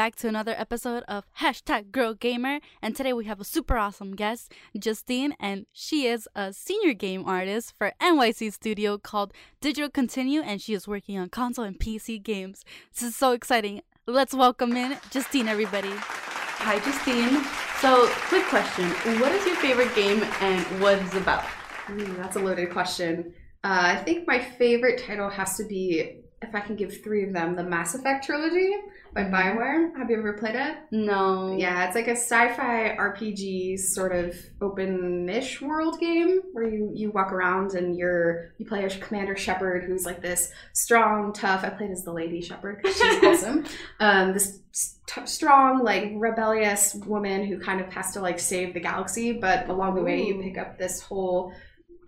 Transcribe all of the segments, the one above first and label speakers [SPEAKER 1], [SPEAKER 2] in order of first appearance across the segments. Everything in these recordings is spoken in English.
[SPEAKER 1] welcome back to another episode of Hashtag Girl Gamer. And today we have a super awesome guest, Justine, and she is a senior game artist for NYC Studio called Digital Continue, and she is working on console and PC games. This is so exciting. Let's welcome in Justine, everybody.
[SPEAKER 2] Hi, Justine. So, quick question What is your favorite game and what is it about?
[SPEAKER 3] Ooh, that's a loaded question. Uh, I think my favorite title has to be, if I can give three of them, the Mass Effect trilogy by Bioware. Have you ever played it?
[SPEAKER 2] No.
[SPEAKER 3] Yeah, it's like a sci-fi RPG sort of open-ish world game where you you walk around and you're you play as Commander Shepard, who's like this strong, tough. I played as the Lady Shepard. Because she's awesome. Um, this t- strong, like rebellious woman who kind of has to like save the galaxy, but along the way you pick up this whole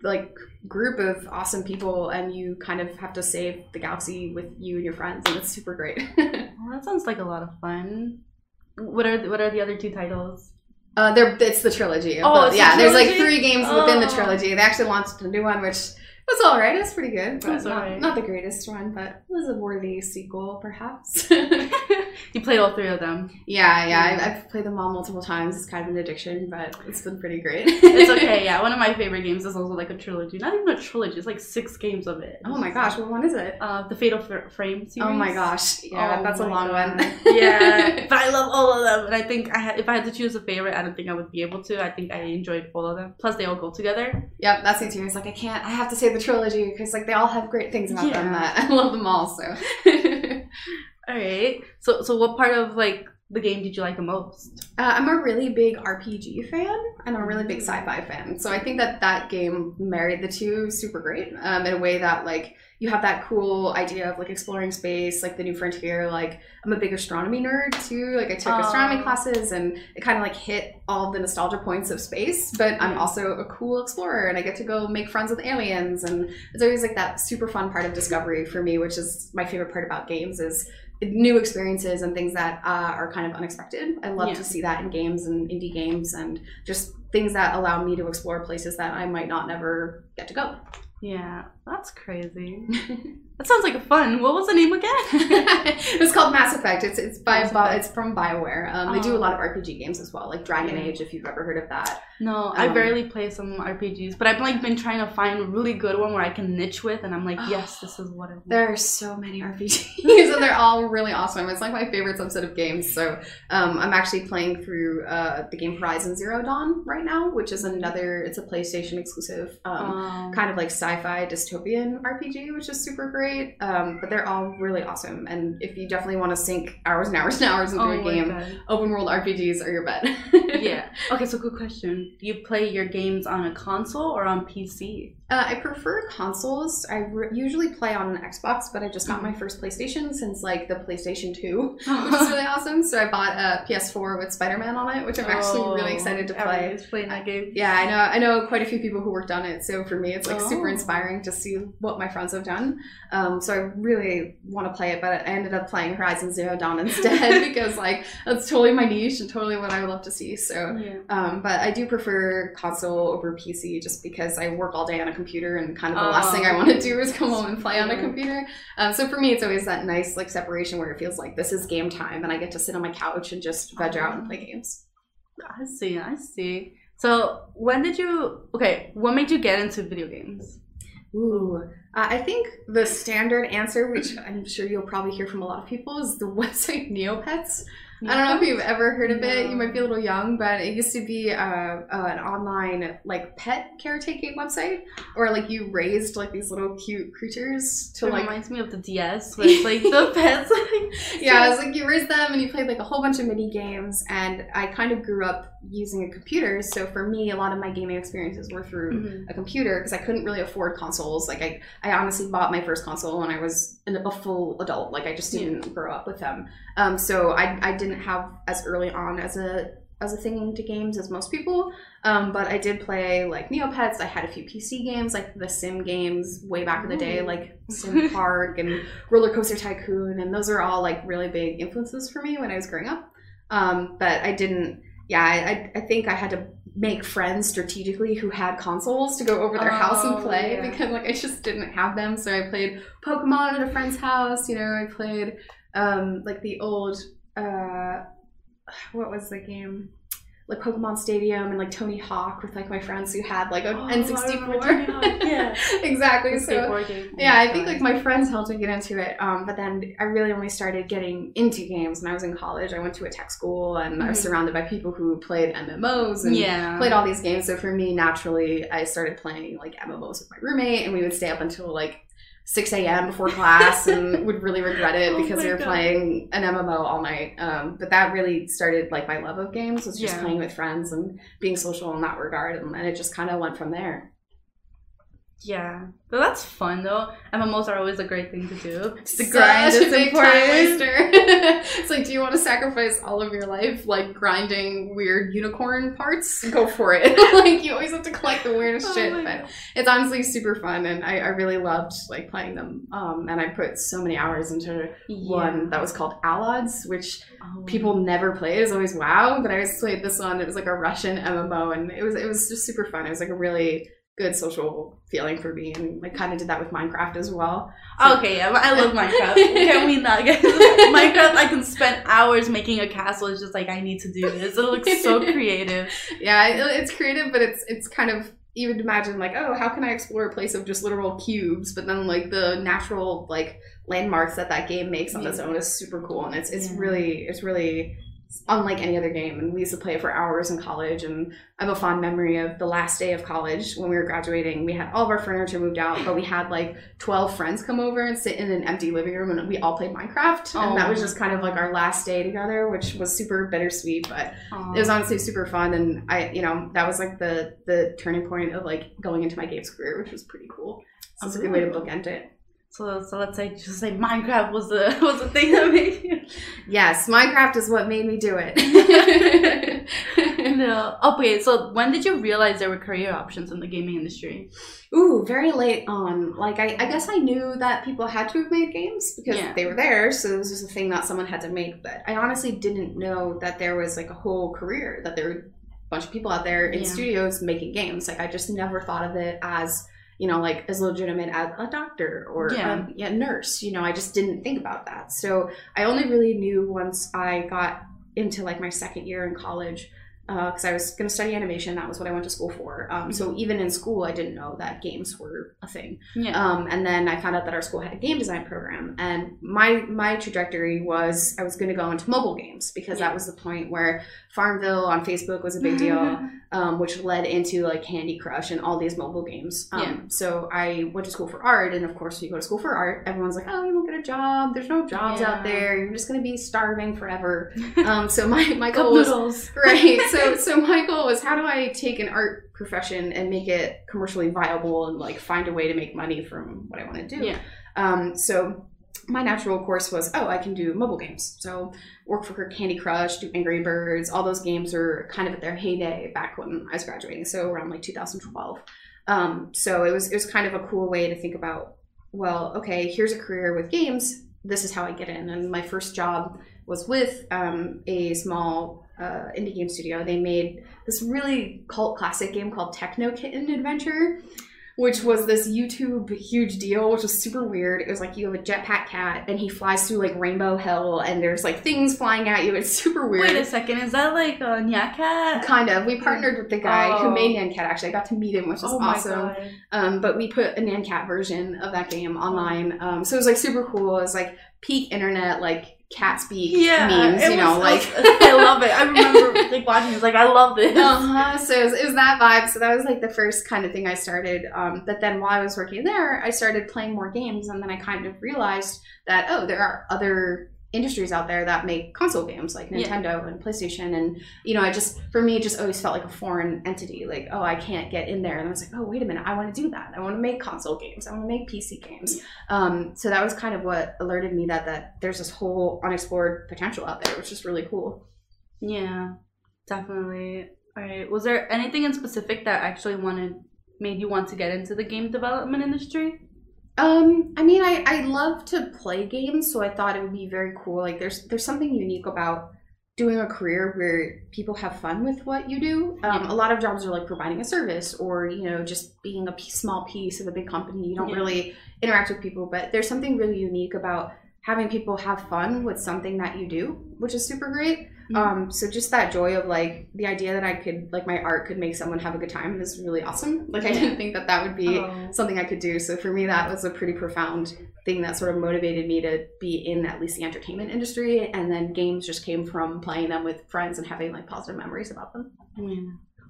[SPEAKER 3] like group of awesome people and you kind of have to save the galaxy with you and your friends and it's super great
[SPEAKER 2] Well, that sounds like a lot of fun. What are the, what are the other two titles?
[SPEAKER 3] Uh, there, it's the trilogy.
[SPEAKER 2] Oh, it's the
[SPEAKER 3] yeah. There's like three games within the
[SPEAKER 2] Oh.
[SPEAKER 3] trilogy. They actually launched a new one, which was all right. It's pretty good, but
[SPEAKER 2] That's
[SPEAKER 3] not,
[SPEAKER 2] alright.
[SPEAKER 3] not the greatest one, but it was a worthy sequel, perhaps.
[SPEAKER 2] You played all three of them.
[SPEAKER 3] yeah, yeah.
[SPEAKER 2] Mm.
[SPEAKER 3] I've, I've played them all multiple times. It's kind of an addiction, but it's been pretty great.
[SPEAKER 2] It's okay, yeah. One of my favorite games is also like a trilogy. Not even a trilogy, it's like six games of it.
[SPEAKER 3] oh my gosh, what one is it?
[SPEAKER 2] Uh, the Fatal F- Frame series.
[SPEAKER 3] Oh my gosh, yeah,
[SPEAKER 2] Oh
[SPEAKER 3] that's a long
[SPEAKER 2] God.
[SPEAKER 3] one.
[SPEAKER 2] yeah, but I love all of them, and I think I had, if I had to choose a favorite, I don't think I would be able to. I think I enjoyed all of them. Plus, they all go together.
[SPEAKER 3] Yep, that's me too. It's like I can't. I have to say the trilogy because like they all have great things about them. That I love them all. So
[SPEAKER 2] All right. So, so what part of like the game did you like the most?
[SPEAKER 3] Uh, I'm a really big RPG fan, and I'm a really big sci-fi fan. So I think that that game married the two super great um, in a way that like you have that cool idea of like exploring space, like the new frontier. Like I'm a big astronomy nerd too. Like I took
[SPEAKER 2] Oh.
[SPEAKER 3] astronomy classes, and it kind of like hit all the nostalgia points of space. But I'm also a cool explorer, and I get to go make friends with aliens, and it's always like that super fun part of discovery for me, which is my favorite part about games is new experiences and things that uh, are kind of unexpected. I love
[SPEAKER 2] Yeah.
[SPEAKER 3] to see that in games and indie games and just things that allow me to explore places that I might not never get to go.
[SPEAKER 2] Yeah, that's crazy. That sounds like fun. What was the name again?
[SPEAKER 3] it's called Mass Effect. It's it's by
[SPEAKER 2] Mass
[SPEAKER 3] Bi-
[SPEAKER 2] Effect.
[SPEAKER 3] it's from Bioware. Um, they do
[SPEAKER 2] Oh.
[SPEAKER 3] a lot of RPG games as well, like Dragon
[SPEAKER 2] Yeah.
[SPEAKER 3] Age, if you've ever heard of that.
[SPEAKER 2] no, I
[SPEAKER 3] Um,
[SPEAKER 2] barely play some RPGs, but I've like been trying to find a really good one where I can niche with, and I'm like, yes, this is what I want.
[SPEAKER 3] There are so many RPGs, and they're all really awesome. It's like my favorite subset of games. So um, I'm actually playing through uh, the game Horizon Zero Dawn right now, which is another. It's a PlayStation exclusive. Um,
[SPEAKER 2] Um,
[SPEAKER 3] kind of like sci-fi dystopian RPG, which is super great. Um, but they're all really awesome, and if you definitely want to sink hours and hours and hours into
[SPEAKER 2] oh
[SPEAKER 3] a game,
[SPEAKER 2] God.
[SPEAKER 3] open world RPGs are your bet.
[SPEAKER 2] yeah. Okay, so good question. Do you play your games on a console or on PC?
[SPEAKER 3] Uh, I prefer consoles. I re- usually play on an Xbox, but I just got
[SPEAKER 2] Mhm.
[SPEAKER 3] my first PlayStation since like the PlayStation 2, which is really awesome. So I bought a PS4 with Spider-Man on it, which I'm actually really excited to play.
[SPEAKER 2] Oh, Everybody's playing that game.
[SPEAKER 3] Yeah, I know. I know quite a few people who worked on it. So for me, it's like super
[SPEAKER 2] Oh.
[SPEAKER 3] inspiring to see what my friends have done. Um, so I really want to play it, but I ended up playing Horizon Zero Dawn instead because like that's totally my niche and totally what I would love to see. So.
[SPEAKER 2] Yeah.
[SPEAKER 3] Um, but I do prefer console over PC just because I work all day on a computer and kind of the last thing I
[SPEAKER 2] Oh.
[SPEAKER 3] want to do is come home and play on a computer. Um, so for me, it's always that nice like separation where it feels like this is game time and I get to sit on my couch and just veg out and play games.
[SPEAKER 2] I see, I see. So when did you okay, what made you get into video games?
[SPEAKER 3] Ooh, uh, I think the standard answer, which I'm sure you'll probably hear from a lot of people, is the website Neopets. I don't know if you've ever heard of it. You might be a little young, but it used to be uh, uh, an online like pet caretaking website, or like you raised like these little cute creatures to
[SPEAKER 2] it
[SPEAKER 3] like
[SPEAKER 2] reminds me of the DS it's like the pets like
[SPEAKER 3] yeah, it was like you raised them and you played like a whole bunch of mini games. And I kind of grew up using a computer, so for me, a lot of my gaming experiences were through
[SPEAKER 2] Mhm.
[SPEAKER 3] a computer because I couldn't really afford consoles. Like I, I honestly bought my first console when I was an, a full adult. Like I just didn't grow up with them. Um, so I, I didn't have as early on as a as a thing into games as most people. Um, but I did play like Neopets. I had a few PC games like the Sim games way back in the day, like Sim Park and Roller Coaster Tycoon, and those are all like really big influences for me when I was growing up. Um, but I didn't. Yeah, I, I, think I had to make friends strategically who had consoles to go over their house and
[SPEAKER 2] Oh,
[SPEAKER 3] play
[SPEAKER 2] yeah.
[SPEAKER 3] because like I just didn't have them. So I played Pokemon at a friend's house. You know, I played um, like the old uh, what was the game? Like Pokemon Stadium and like Tony Hawk with like my friends who had like an
[SPEAKER 2] Oh, I remember Tony
[SPEAKER 3] N64.
[SPEAKER 2] Hawk, yeah.
[SPEAKER 3] exactly. So yeah, I think like my friends helped me get into it. Um, but then I really only started getting into games when I was in college. I went to a tech school and I was
[SPEAKER 2] Mhm.
[SPEAKER 3] surrounded by people who played MMOs and
[SPEAKER 2] yeah.
[SPEAKER 3] played all these games. So for me, naturally, I started playing like MMOs with my roommate, and we would stay up until like 6 a.m. before class and would really regret it
[SPEAKER 2] Oh
[SPEAKER 3] because we were
[SPEAKER 2] God.
[SPEAKER 3] playing an MMO all night. Um, but that really started like my love of games was just
[SPEAKER 2] Yeah.
[SPEAKER 3] playing with friends and being social in that regard, and, and it just kind of went from there.
[SPEAKER 2] Yeah. But that's fun though. MMOs are always a great thing to do. The grind is
[SPEAKER 3] time
[SPEAKER 2] important.
[SPEAKER 3] waster. it's like, do you want to sacrifice all of your life like grinding weird unicorn parts? Go for it. like you always have to collect the weirdest
[SPEAKER 2] Oh
[SPEAKER 3] shit. But
[SPEAKER 2] God.
[SPEAKER 3] it's honestly super fun, and I, I really loved like playing them. Um, and I put so many hours into one that was called Allods, which
[SPEAKER 2] Oh.
[SPEAKER 3] people never played. It was always WoW, but I always played this one. It was like a Russian MMO, and it was it was just super fun. It was like a really good social feeling for me, and I kind of did that with Minecraft as well.
[SPEAKER 2] Oh, okay, yeah, I love Minecraft. Can we not get Minecraft? I can spend hours making a castle. It's just like I need to do this. It looks so creative.
[SPEAKER 3] Yeah, it, it's creative, but it's it's kind of you would imagine like, oh, how can I explore a place of just literal cubes? But then like the natural like landmarks that that game makes on its own is super cool, and it's it's
[SPEAKER 2] Yeah.
[SPEAKER 3] really it's really unlike any other game. And we used to play it for hours in college, and I have a fond memory of the last day of college when we were graduating. We had all of our furniture moved out, but we had like twelve friends come over and sit in an empty living room, and we all played Minecraft, and that was just kind of like our last day together, which was super bittersweet, but it was honestly super fun. And i you know that was like the the turning point of like going into my games career which was pretty cool. So it's a good way to bookend it
[SPEAKER 2] so so let's say just say Minecraft was the was the thing that made you.
[SPEAKER 3] yes minecraft is what made me do it
[SPEAKER 2] No. Okay, so when did you realize there were career options in the gaming industry?
[SPEAKER 3] ooh very late on like I, I guess i knew that people had to have made games because
[SPEAKER 2] Yeah.
[SPEAKER 3] they were there so this was a thing that someone had to make but i honestly didn't know that there was like a whole career that there were a bunch of people out there in
[SPEAKER 2] Yeah.
[SPEAKER 3] studios making games like i just never thought of it as you know, like as legitimate as a doctor or
[SPEAKER 2] Yeah.
[SPEAKER 3] a yeah, nurse. You know, I just didn't think about that. So I only really knew once I got into like my second year in college because I was going to study animation. That was what I went to school for. Um, so even in school, I didn't know that games were a thing.
[SPEAKER 2] Yeah.
[SPEAKER 3] Um, and then I found out that our school had a game design program, and my my trajectory was I was going to go into mobile games because
[SPEAKER 2] Yeah.
[SPEAKER 3] that was the point where Farmville on Facebook was a big deal um, which led into like Candy Crush and all these mobile games. Um,
[SPEAKER 2] Yeah.
[SPEAKER 3] So I went to school for art, and of course, when you go to school for art, everyone's like, "Oh, you won't get a job. There's no jobs
[SPEAKER 2] Yeah.
[SPEAKER 3] out there. You're just going to be starving forever." um, so my my goal was right. So so my goal was how do I take an art profession and make it commercially viable and like find a way to make money from what I want to do.
[SPEAKER 2] Yeah.
[SPEAKER 3] Um, so my natural course was oh I can do mobile games. So work for Candy Crush, do Angry Birds. All those games are kind of at their heyday back when I was graduating. So around like 2012. Um, so it was it was kind of a cool way to think about well okay here's a career with games. This is how I get in. And my first job was with um, a small uh, indie game studio. They made this really cult classic game called Techno Kitten Adventure, which was this YouTube huge deal, which was super weird. It was like you have a jetpack cat, and he flies through like rainbow hell, and there's like things flying at you. It's super weird.
[SPEAKER 2] Wait a second, is that like a Nyan Cat?
[SPEAKER 3] Kind of. We partnered with the guy who
[SPEAKER 2] made
[SPEAKER 3] made Nyan Cat. Actually, I got to meet him, which is
[SPEAKER 2] oh
[SPEAKER 3] awesome. Um, but we put a Nyan Cat version of that game online. Um, so it was like super cool. It was like peak internet, like cat speak
[SPEAKER 2] Yeah,
[SPEAKER 3] memes. You know,
[SPEAKER 2] was-
[SPEAKER 3] like
[SPEAKER 2] I love it. I remember like watching. It's like I love this.
[SPEAKER 3] uh-huh. So it was, it was that vibe. So that was like the first kind of thing I started. Um, but then while I was working there, I started playing more games, and then I kind of realized that oh, there are other industries out there that make console games like
[SPEAKER 2] Yeah.
[SPEAKER 3] Nintendo and PlayStation, and you know, I just for me, it just always felt like a foreign entity. Like oh, I can't get in there, and I was like oh, wait a minute, I want to do that. I want to make console games. I want to make PC games. Um, so that was kind of what alerted me that that there's this whole unexplored potential out there, which is really cool.
[SPEAKER 2] Yeah, definitely. All right. Was there anything in specific that actually wanted made you want to get into the game development industry?
[SPEAKER 3] Um, I mean, I, I love to play games, so I thought it would be very cool. Like, there's there's something unique about doing a career where people have fun with what you do. Um,
[SPEAKER 2] Yeah.
[SPEAKER 3] A lot of jobs are like providing a service, or you know, just being a p- small piece of a big company. You don't
[SPEAKER 2] Yeah.
[SPEAKER 3] really interact with people, but there's something really unique about having people have fun with something that you do, which is super great.
[SPEAKER 2] Mhm.
[SPEAKER 3] Um, so just that joy of like the idea that I could like my art could make someone have a good time is really awesome. Like I didn't think that that would be
[SPEAKER 2] Oh.
[SPEAKER 3] something I could do. So for me, that was a pretty profound thing that sort of motivated me to be in at least the entertainment industry. And then games just came from playing them with friends and having like positive memories about them.
[SPEAKER 2] Yeah.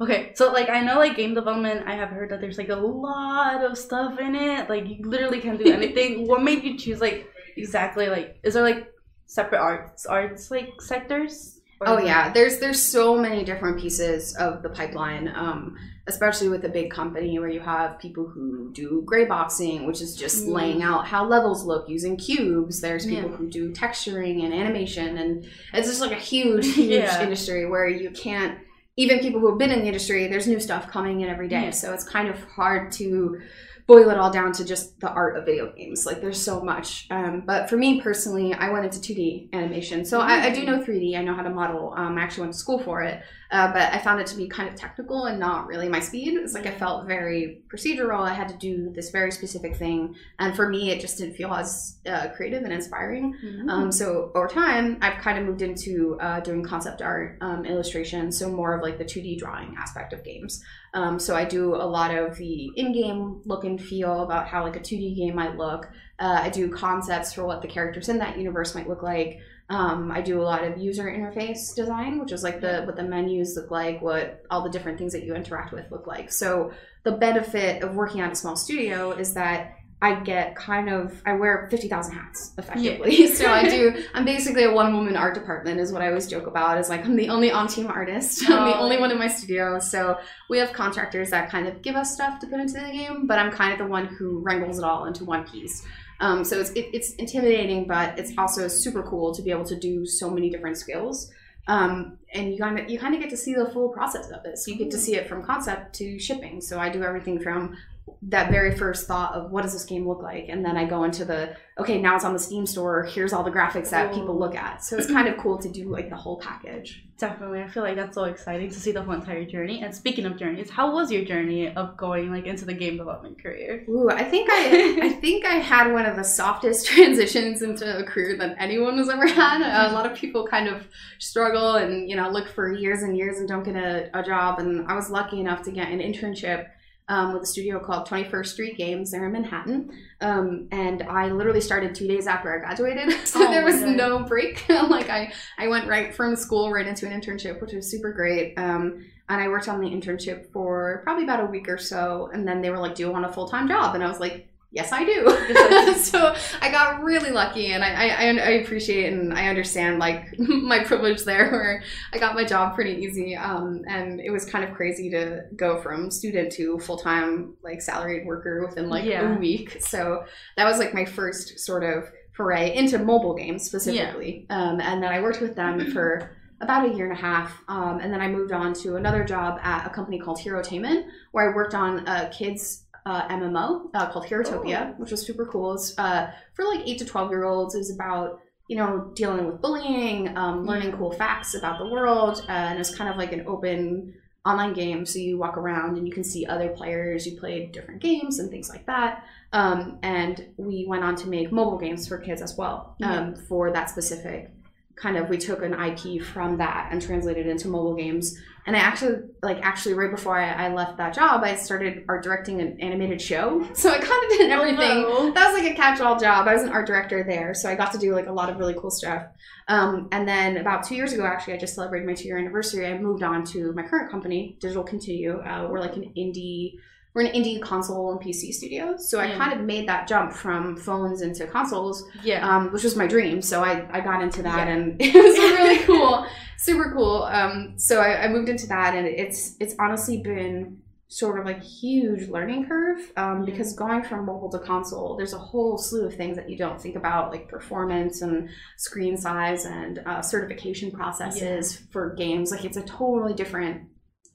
[SPEAKER 2] Okay, so like I know like game development, I have heard that there's like a lot of stuff in it. Like you literally can do anything. what made you choose like exactly like is there like separate arts arts like sectors?
[SPEAKER 3] Oh yeah, there's there's so many different pieces of the pipeline, um, especially with a big company where you have people who do gray boxing, which is just
[SPEAKER 2] Mm.
[SPEAKER 3] laying out how levels look using cubes. There's people
[SPEAKER 2] Yeah.
[SPEAKER 3] who do texturing and animation, and it's just like a huge, huge
[SPEAKER 2] Yeah.
[SPEAKER 3] industry where you can't. Even people who have been in the industry, there's new stuff coming in every day,
[SPEAKER 2] Yeah.
[SPEAKER 3] so it's kind of hard to boil it all down to just the art of video games. Like there's so much. Um, but for me personally, I went into 2D animation. So I, I do know 3D. I know how to model. Um, I actually went to school for it. Uh, but I found it to be kind of technical and not really my speed. It's like I felt very procedural. I had to do this very specific thing. And for me, it just didn't feel as uh, creative and inspiring.
[SPEAKER 2] Mhm.
[SPEAKER 3] Um, so over time, I've kind of moved into uh, doing concept art, um, illustration, so more of like the 2D drawing aspect of games. Um, so I do a lot of the in-game look and feel about how like a 2D game might look. Uh, I do concepts for what the characters in that universe might look like. Um, I do a lot of user interface design, which is like the what the menus look like, what all the different things that you interact with look like. So the benefit of working at a small studio is that I get kind of I wear fifty thousand hats effectively. so I do. I'm basically a one woman art department, is what I always joke about. Is like I'm the only on team artist. I'm the
[SPEAKER 2] Oh.
[SPEAKER 3] only one in my studio. So we have contractors that kind of give us stuff to put into the game, but I'm kind of the one who wrangles it all into one piece. Um, so it's it, it's intimidating, but it's also super cool to be able to do so many different skills. Um, and you kind of you kind of get to see the full process of it. So you get to see it from concept to shipping. So I do everything from that very first thought of what does this game look like, and then I go into the okay now it's on the Steam store. Here's all the graphics that people look at. So it's kind of cool to do like the whole package.
[SPEAKER 2] Definitely, I feel like that's so exciting to see the whole entire journey. And speaking of journeys, how was your journey of going like into the game development career?
[SPEAKER 3] Ooh, I think I I think I had one of the softest transitions into a career that anyone has ever had. A mm-hmm. lot of people kind of struggle and you know look for years and years and don't get a, a job. And I was lucky enough to get an internship um, with a studio called 21st Street Games there in Manhattan. Um, and I literally started two days after I graduated, so
[SPEAKER 2] Oh
[SPEAKER 3] there was no break. like I I went right from school right into an internship, which was super great. Um, and I worked on the internship for probably about a week or so, and then they were like, "Do you want a full time job?" And I was like, "Yes, I do." so I got really lucky, and I, I I appreciate and I understand like my privilege there, where I got my job pretty easy. Um, and it was kind of crazy to go from student to full time like salaried worker within like
[SPEAKER 2] Yeah.
[SPEAKER 3] a week. So that was like my first sort of foray into mobile games specifically. yeah. Um, and then I worked with them for about a year and a half. Um, and then I moved on to another job at a company called Herotainment, where I worked on a kids uh, MMO uh, called Herotopia, which was super cool. It's uh, for like eight to twelve year olds. It was about you know dealing with bullying, um, learning cool facts about the world, uh, and it's kind of like an open online game. So you walk around and you can see other players. You play different games and things like that. Um, and we went on to make mobile games for kids as well um, for that specific kind of we took an ip from that and translated it into mobile games. And i actually like actually right before I, I left that job i started art directing an animated show. So i kind of did everything.
[SPEAKER 2] Oh, no.
[SPEAKER 3] that was like a catch-all job. I was an art director there so i got to do like a lot of really cool stuff. Um, and then about two years ago actually i just celebrated my two-year anniversary. I moved on to my current company digital continue. Uh, we're like an indie we're an indie console and pc studio so i
[SPEAKER 2] Yeah.
[SPEAKER 3] kind of made that jump from phones into consoles
[SPEAKER 2] Yeah.
[SPEAKER 3] um, which was my dream. So I, I got into that
[SPEAKER 2] Yeah.
[SPEAKER 3] and it was really cool, super cool. Um, so I, I moved into that and it's it's honestly been sort of like huge learning curve um,
[SPEAKER 2] Mhm.
[SPEAKER 3] because going from mobile to console, there's a whole slew of things that you don't think about like performance and screen size and uh, certification processes for games. Like it's a totally different,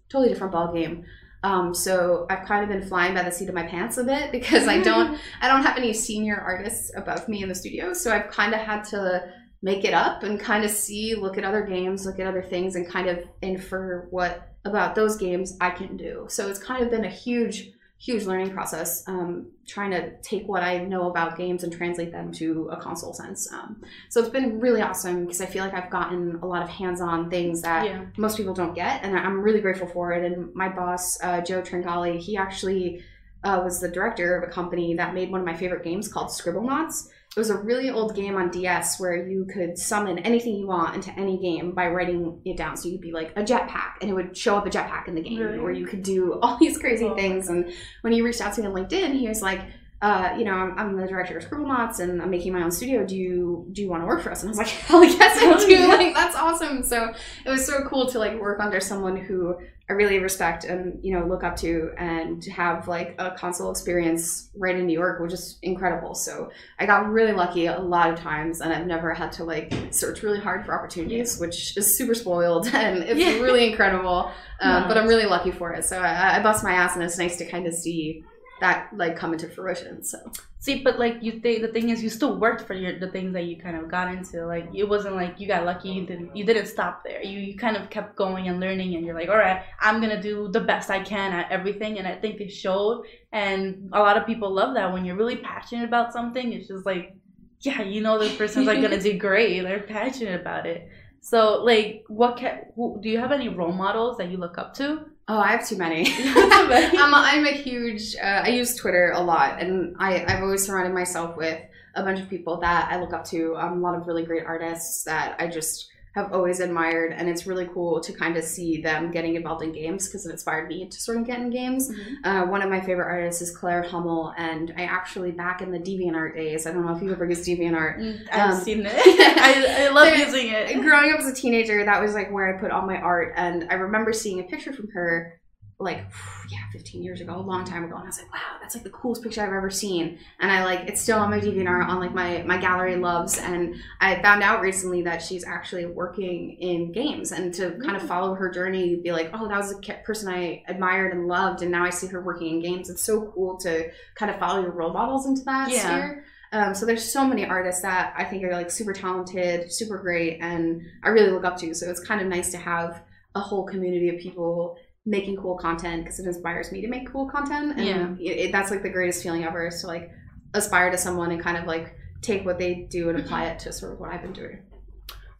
[SPEAKER 3] totally different ball game. Um, so I've kind of been flying by the seat of my pants a bit because I don't I don't have any senior artists above me in the studio, so I've kind of had to make it up and kind of see, look at other games, look at other things, and kind of infer what about those games I can do. So it's kind of been a huge huge learning process. Um, trying to take what I know about games and translate them to a console sense. Um, so it's been really awesome because I feel like I've gotten a lot of hands-on things that
[SPEAKER 2] Yeah.
[SPEAKER 3] most people don't get, and I'm really grateful for it. And my boss, uh, Joe Tringali, he actually uh, was the director of a company that made one of my favorite games called Scribblenauts. It was a really old game on DS where you could summon anything you want into any game by writing it down. So you'd be like a jetpack, and it would show up a jetpack in the game,
[SPEAKER 2] Really?
[SPEAKER 3] or you could do all these crazy
[SPEAKER 2] Oh.
[SPEAKER 3] things. And when he reached out to me on LinkedIn, he was like, uh, you know, I'm, I'm the director of Scribblenauts, and I'm making my own studio. Do you do you want to work for us? And I was like, hell yes, I do. Like that's awesome. So it was so cool to like work under someone who I really respect and you know look up to, and to have like a console experience right in New York, which is incredible. So I got really lucky a lot of times, and I've never had to like search really hard for opportunities, which is super spoiled, and it's
[SPEAKER 2] Yeah.
[SPEAKER 3] really incredible. Um, But I'm really lucky for it. So I, I bust my ass, and it's nice to kind of see that like come into fruition. So
[SPEAKER 2] See, but like you think the thing is, you still worked for your the things that you kind of got into. Like it wasn't like you got lucky. You didn't. You didn't stop there. You you kind of kept going and learning, and you're like, all right, I'm gonna do the best I can at everything. And I think it showed. And a lot of people love that when you're really passionate about something. It's just like, yeah, you know, this person's like gonna do great. They're passionate about it. So like, what can? Do you have any role models that you look up to?
[SPEAKER 3] Oh, I have too many.
[SPEAKER 2] too many?
[SPEAKER 3] I'm, a, I'm a huge. Uh, I use Twitter a lot, and I I've always surrounded myself with a bunch of people that I look up to. Um, a lot of really great artists that I just have always admired, and it's really cool to kind of see them getting involved in games because it inspired me to sort of get in games. Uh, one of my favorite artists is Claire Hummel, and I actually back in the DeviantArt days. I don't know if you ever used DeviantArt.
[SPEAKER 2] Mm, I've
[SPEAKER 3] Um,
[SPEAKER 2] seen it. I, I love using it.
[SPEAKER 3] growing up as a teenager, that was like where I put all my art. And I remember seeing a picture from her, like, yeah, 15 years ago, a long time ago. And I was like, wow, that's like the coolest picture I've ever seen. And I like, it's still on my DeviantArt on like my, my gallery loves. And I found out recently that she's actually working in games and to kind of follow her journey, be like, oh, that was a person I admired and loved. And now I see her working in games. It's so cool to kind of follow your role models into that
[SPEAKER 2] Yeah.
[SPEAKER 3] sphere. Um, so there's so many artists that I think are like super talented, super great, and I really look up to. So it's kind of nice to have a whole community of people making cool content because it inspires me to make cool content. And
[SPEAKER 2] Yeah.
[SPEAKER 3] it, it- that's like the greatest feeling ever is to like aspire to someone and kind of like take what they do and apply it to sort of what I've been doing.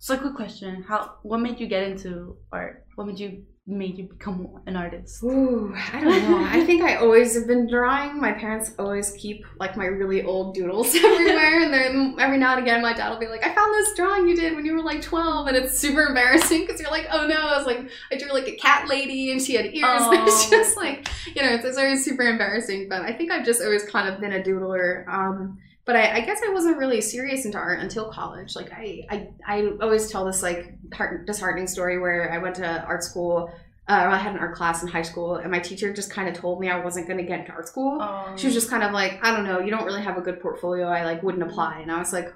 [SPEAKER 2] So, a quick question: How? What made you get into art? What made you made you become an artist?
[SPEAKER 3] Ooh, I don't know. I think I always have been drawing. My parents always keep like my really old doodles everywhere, and then every now and again, my dad will be like, "I found this drawing you did when you were like 12," and it's super embarrassing because you're like, "Oh no!" I was like, I drew like a cat lady, and she had ears.
[SPEAKER 2] Oh.
[SPEAKER 3] it's just like you know, it's, it's always super embarrassing. But I think I've just always kind of been a doodler. Um, but I, I guess I wasn't really serious into art until college. Like I, I, I always tell this like heart, disheartening story where I went to art school. Uh, or I had an art class in high school, and my teacher just kind of told me I wasn't going to get into art school.
[SPEAKER 2] Um,
[SPEAKER 3] She was just kind of like, I don't know, you don't really have a good portfolio. I like wouldn't apply, and I was like,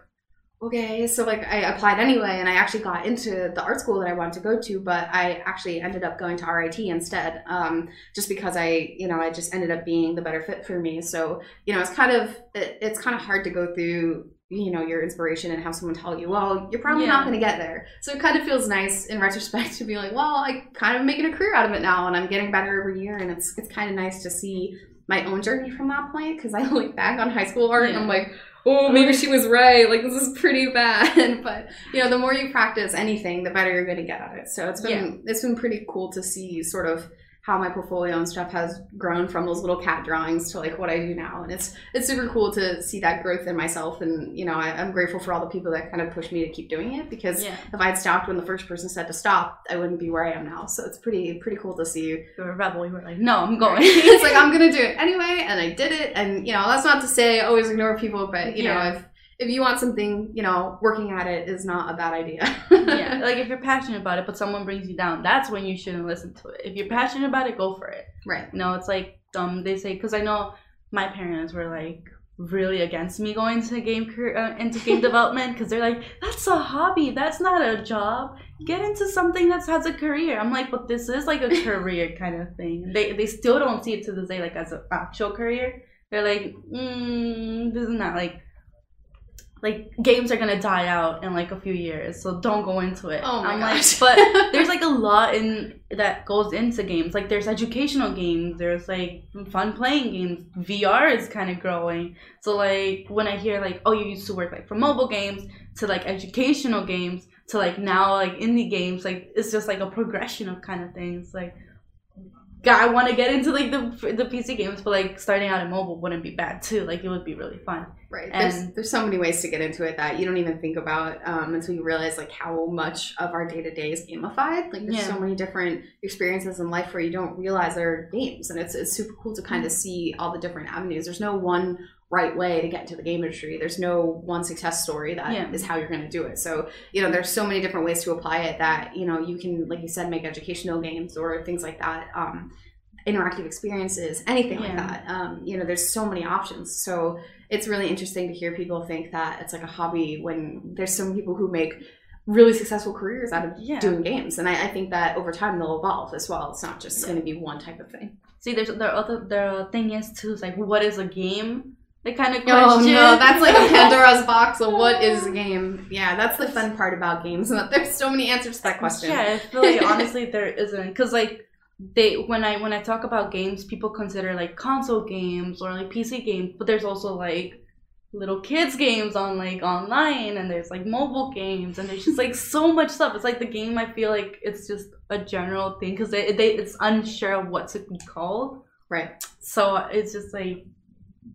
[SPEAKER 3] okay. So like I applied anyway, and I actually got into the art school that I wanted to go to, but I actually ended up going to RIT instead, um, just because I, you know, I just ended up being the better fit for me. So you know, it's kind of it, it's kind of hard to go through you know your inspiration and have someone tell you well you're probably not going to get there so it kind of feels nice in retrospect to be like well i kind of making a career out of it now and i'm getting better every year and it's it's kind of nice to see my own journey from that point because i look back on high school art and i'm like oh maybe she was right. Like this is pretty bad. But you know the more you practice anything the better you're going to get at it. So it's been it's been pretty cool to see sort of how my portfolio and stuff has grown from those little cat drawings to like what I do now, and it's it's super cool to see that growth in myself. And you know, I, I'm grateful for all the people that kind of pushed me to keep doing it because
[SPEAKER 2] yeah,
[SPEAKER 3] if I'd stopped when the first person said to stop, I wouldn't be where I am now. So it's pretty pretty cool to see.
[SPEAKER 2] you were a rebel. You were like, no, I'm going.
[SPEAKER 3] it's like I'm gonna do it anyway, and I did it. And you know, that's not to say I always ignore people, but you
[SPEAKER 2] Yeah.
[SPEAKER 3] know, if if you want something, you know, working at it is not a bad idea.
[SPEAKER 2] yeah, like if you're passionate about it, but someone brings you down, that's when you shouldn't listen to it. If you're passionate about it, go for it.
[SPEAKER 3] right.
[SPEAKER 2] You know, it's like um they say because I know my parents were like really against me going to game career, uh, into game development because they're like that's a hobby that's not a job get into something that has a career i'm like but this is like a career kind of thing they they still don't see it to this day like as an actual career they're like mm, this is not like like games are gonna die out in like a few years, so don't go into it.
[SPEAKER 3] Oh my
[SPEAKER 2] I'm
[SPEAKER 3] gosh.
[SPEAKER 2] like, but there's like a lot in that goes into games. Like there's educational games, there's like fun playing games. VR is kind of growing. So like when I hear like, oh, you used to work like for mobile games to like educational games to like now like indie games, like it's just like a progression of kind of things. Like I want to get into like the the PC games, but like starting out in mobile wouldn't be bad too. Like it would be really fun.
[SPEAKER 3] Right.
[SPEAKER 2] And-
[SPEAKER 3] There's there's so many ways to get into it that you don't even think about um, until you realize like how much of our day to day is gamified. Like there's
[SPEAKER 2] Yeah.
[SPEAKER 3] so many different experiences in life where you don't realize they're games, and it's it's super cool to kind of
[SPEAKER 2] Mm-hmm.
[SPEAKER 3] see all the different avenues. There's no one right way to get into the game industry. There's no one success story that is
[SPEAKER 2] Yeah.
[SPEAKER 3] how you're going to do it. So you know there's so many different ways to apply it that you know you can like you said make educational games or things like that. Um, interactive experiences anything like that um, you know there's so many options so it's really interesting to hear people think that it's like a hobby when there's some people who make really successful careers out of
[SPEAKER 2] Yeah.
[SPEAKER 3] doing games and I, I think that over time they'll evolve as well it's not just
[SPEAKER 2] Yeah.
[SPEAKER 3] going to be one type of thing
[SPEAKER 2] See, there's the other the thing is too. It's like, what is a game? The kind of
[SPEAKER 3] oh no that's like a pandora's box of what is a game. Yeah that's the fun part about games. And that there's so many answers to that question.
[SPEAKER 2] Yeah, I feel like honestly there isn't. Because like they when I when I talk about games, people consider like console games or like PC games, but there's also like little kids games on like online and there's like mobile games and there's just like so much stuff. It's like the game i feel like it's just a general thing because they, they it's unsure of what to be called.
[SPEAKER 3] Right.
[SPEAKER 2] So it's just like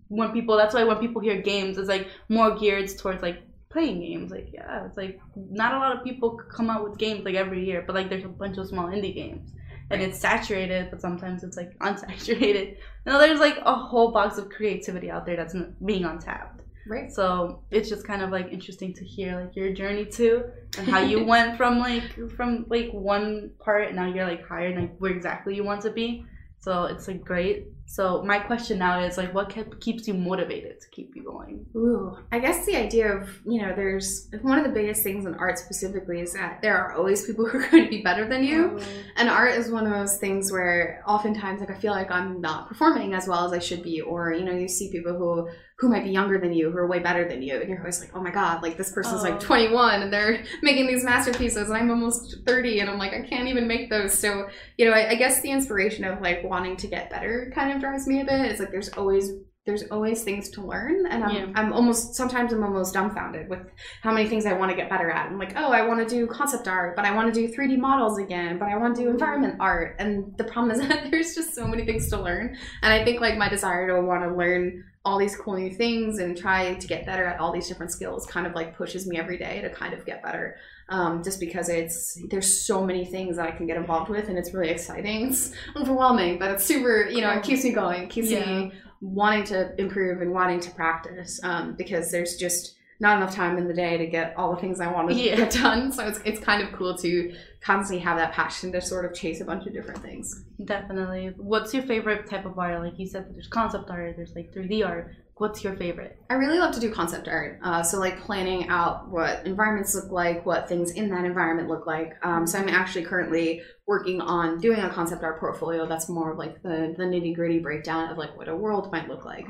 [SPEAKER 2] when people that's why when people hear games it's like more geared towards like playing games. Like yeah it's like not a lot of people come out with games like every year but like there's a bunch of small indie games. And it's saturated but sometimes it's like unsaturated. And there's like a whole box of creativity out there that's being untapped.
[SPEAKER 3] Right.
[SPEAKER 2] So it's just kind of like interesting to hear like your journey too and how you went from like from like one part and now you're like higher and like where exactly you want to be. So it's like great so my question now is like what kept, keeps you motivated to keep you going
[SPEAKER 3] Ooh, I guess the idea of, you know, there's one of the biggest things in art specifically is that there are always people who are going to be better than you. Oh. And art is one of those things where oftentimes like I feel like I'm not performing as well as I should be or you know you see people who who might be younger than you who are way better than you and you're always like oh my god like this person's
[SPEAKER 2] Oh.
[SPEAKER 3] like 21 and they're making these masterpieces and I'm almost 30 and I'm like I can't even make those so you know I, I guess the inspiration of like wanting to get better kind of drives me a bit. It's like there's always there's always things to learn. And I'm,
[SPEAKER 2] Yeah.
[SPEAKER 3] I'm almost sometimes i'm almost dumbfounded with how many things i want to get better at. I'm like oh i want to do concept art but i want to do 3d models again but i want to do environment art. And the problem is that there's just so many things to learn. And i think like my desire to want to learn all these cool new things and try to get better at all these different skills kind of like pushes me every day to kind of get better um, just because it's there's so many things that i can get involved with and it's really exciting it's overwhelming but it's super you know it keeps me going it keeps
[SPEAKER 2] Yeah.
[SPEAKER 3] me wanting to improve and wanting to practice um, because there's just not enough time in the day to get all the things I want to
[SPEAKER 2] Yeah.
[SPEAKER 3] get done. So it's, it's kind of cool to constantly have that passion to sort of chase a bunch of different things.
[SPEAKER 2] definitely what's your favorite type of art like you said there's concept art there's like 3d art what's your favorite
[SPEAKER 3] I really love to do concept art. Uh, so like planning out what environments look like, what things in that environment look like. Um, so I'm actually currently working on doing a concept art portfolio that's more of like the, the nitty gritty breakdown of like what a world might look like.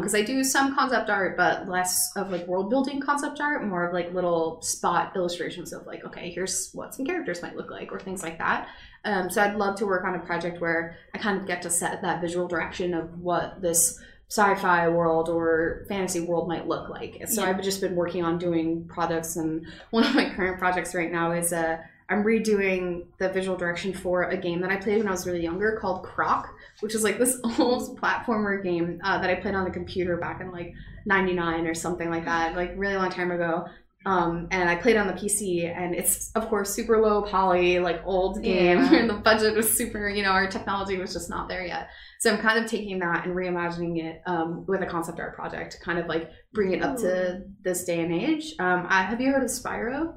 [SPEAKER 3] because I do some concept art, but less of like world building concept art, more of like little spot illustrations of like, okay, here's what some characters might look like, or things like that. Um, so I'd love to work on a project where I kind of get to set that visual direction of what this sci-fi world or fantasy world might look like. So
[SPEAKER 2] Yeah.
[SPEAKER 3] I've just been working on doing projects, and one of my current projects right now is uh, I'm redoing the visual direction for a game that I played when I was really younger called Croc, which is like this old platformer game uh, that I played on the computer back in like 99 or something like that, like really long time ago. Um, and I played on the PC, and it's of course super low poly, like old game,
[SPEAKER 2] Yeah.
[SPEAKER 3] and the budget was super. You know, our technology was just not there yet. So I'm kind of taking that and reimagining it um, with a concept art project, to kind of like bring it up to this day and age. Um, I, have you heard of Spyro?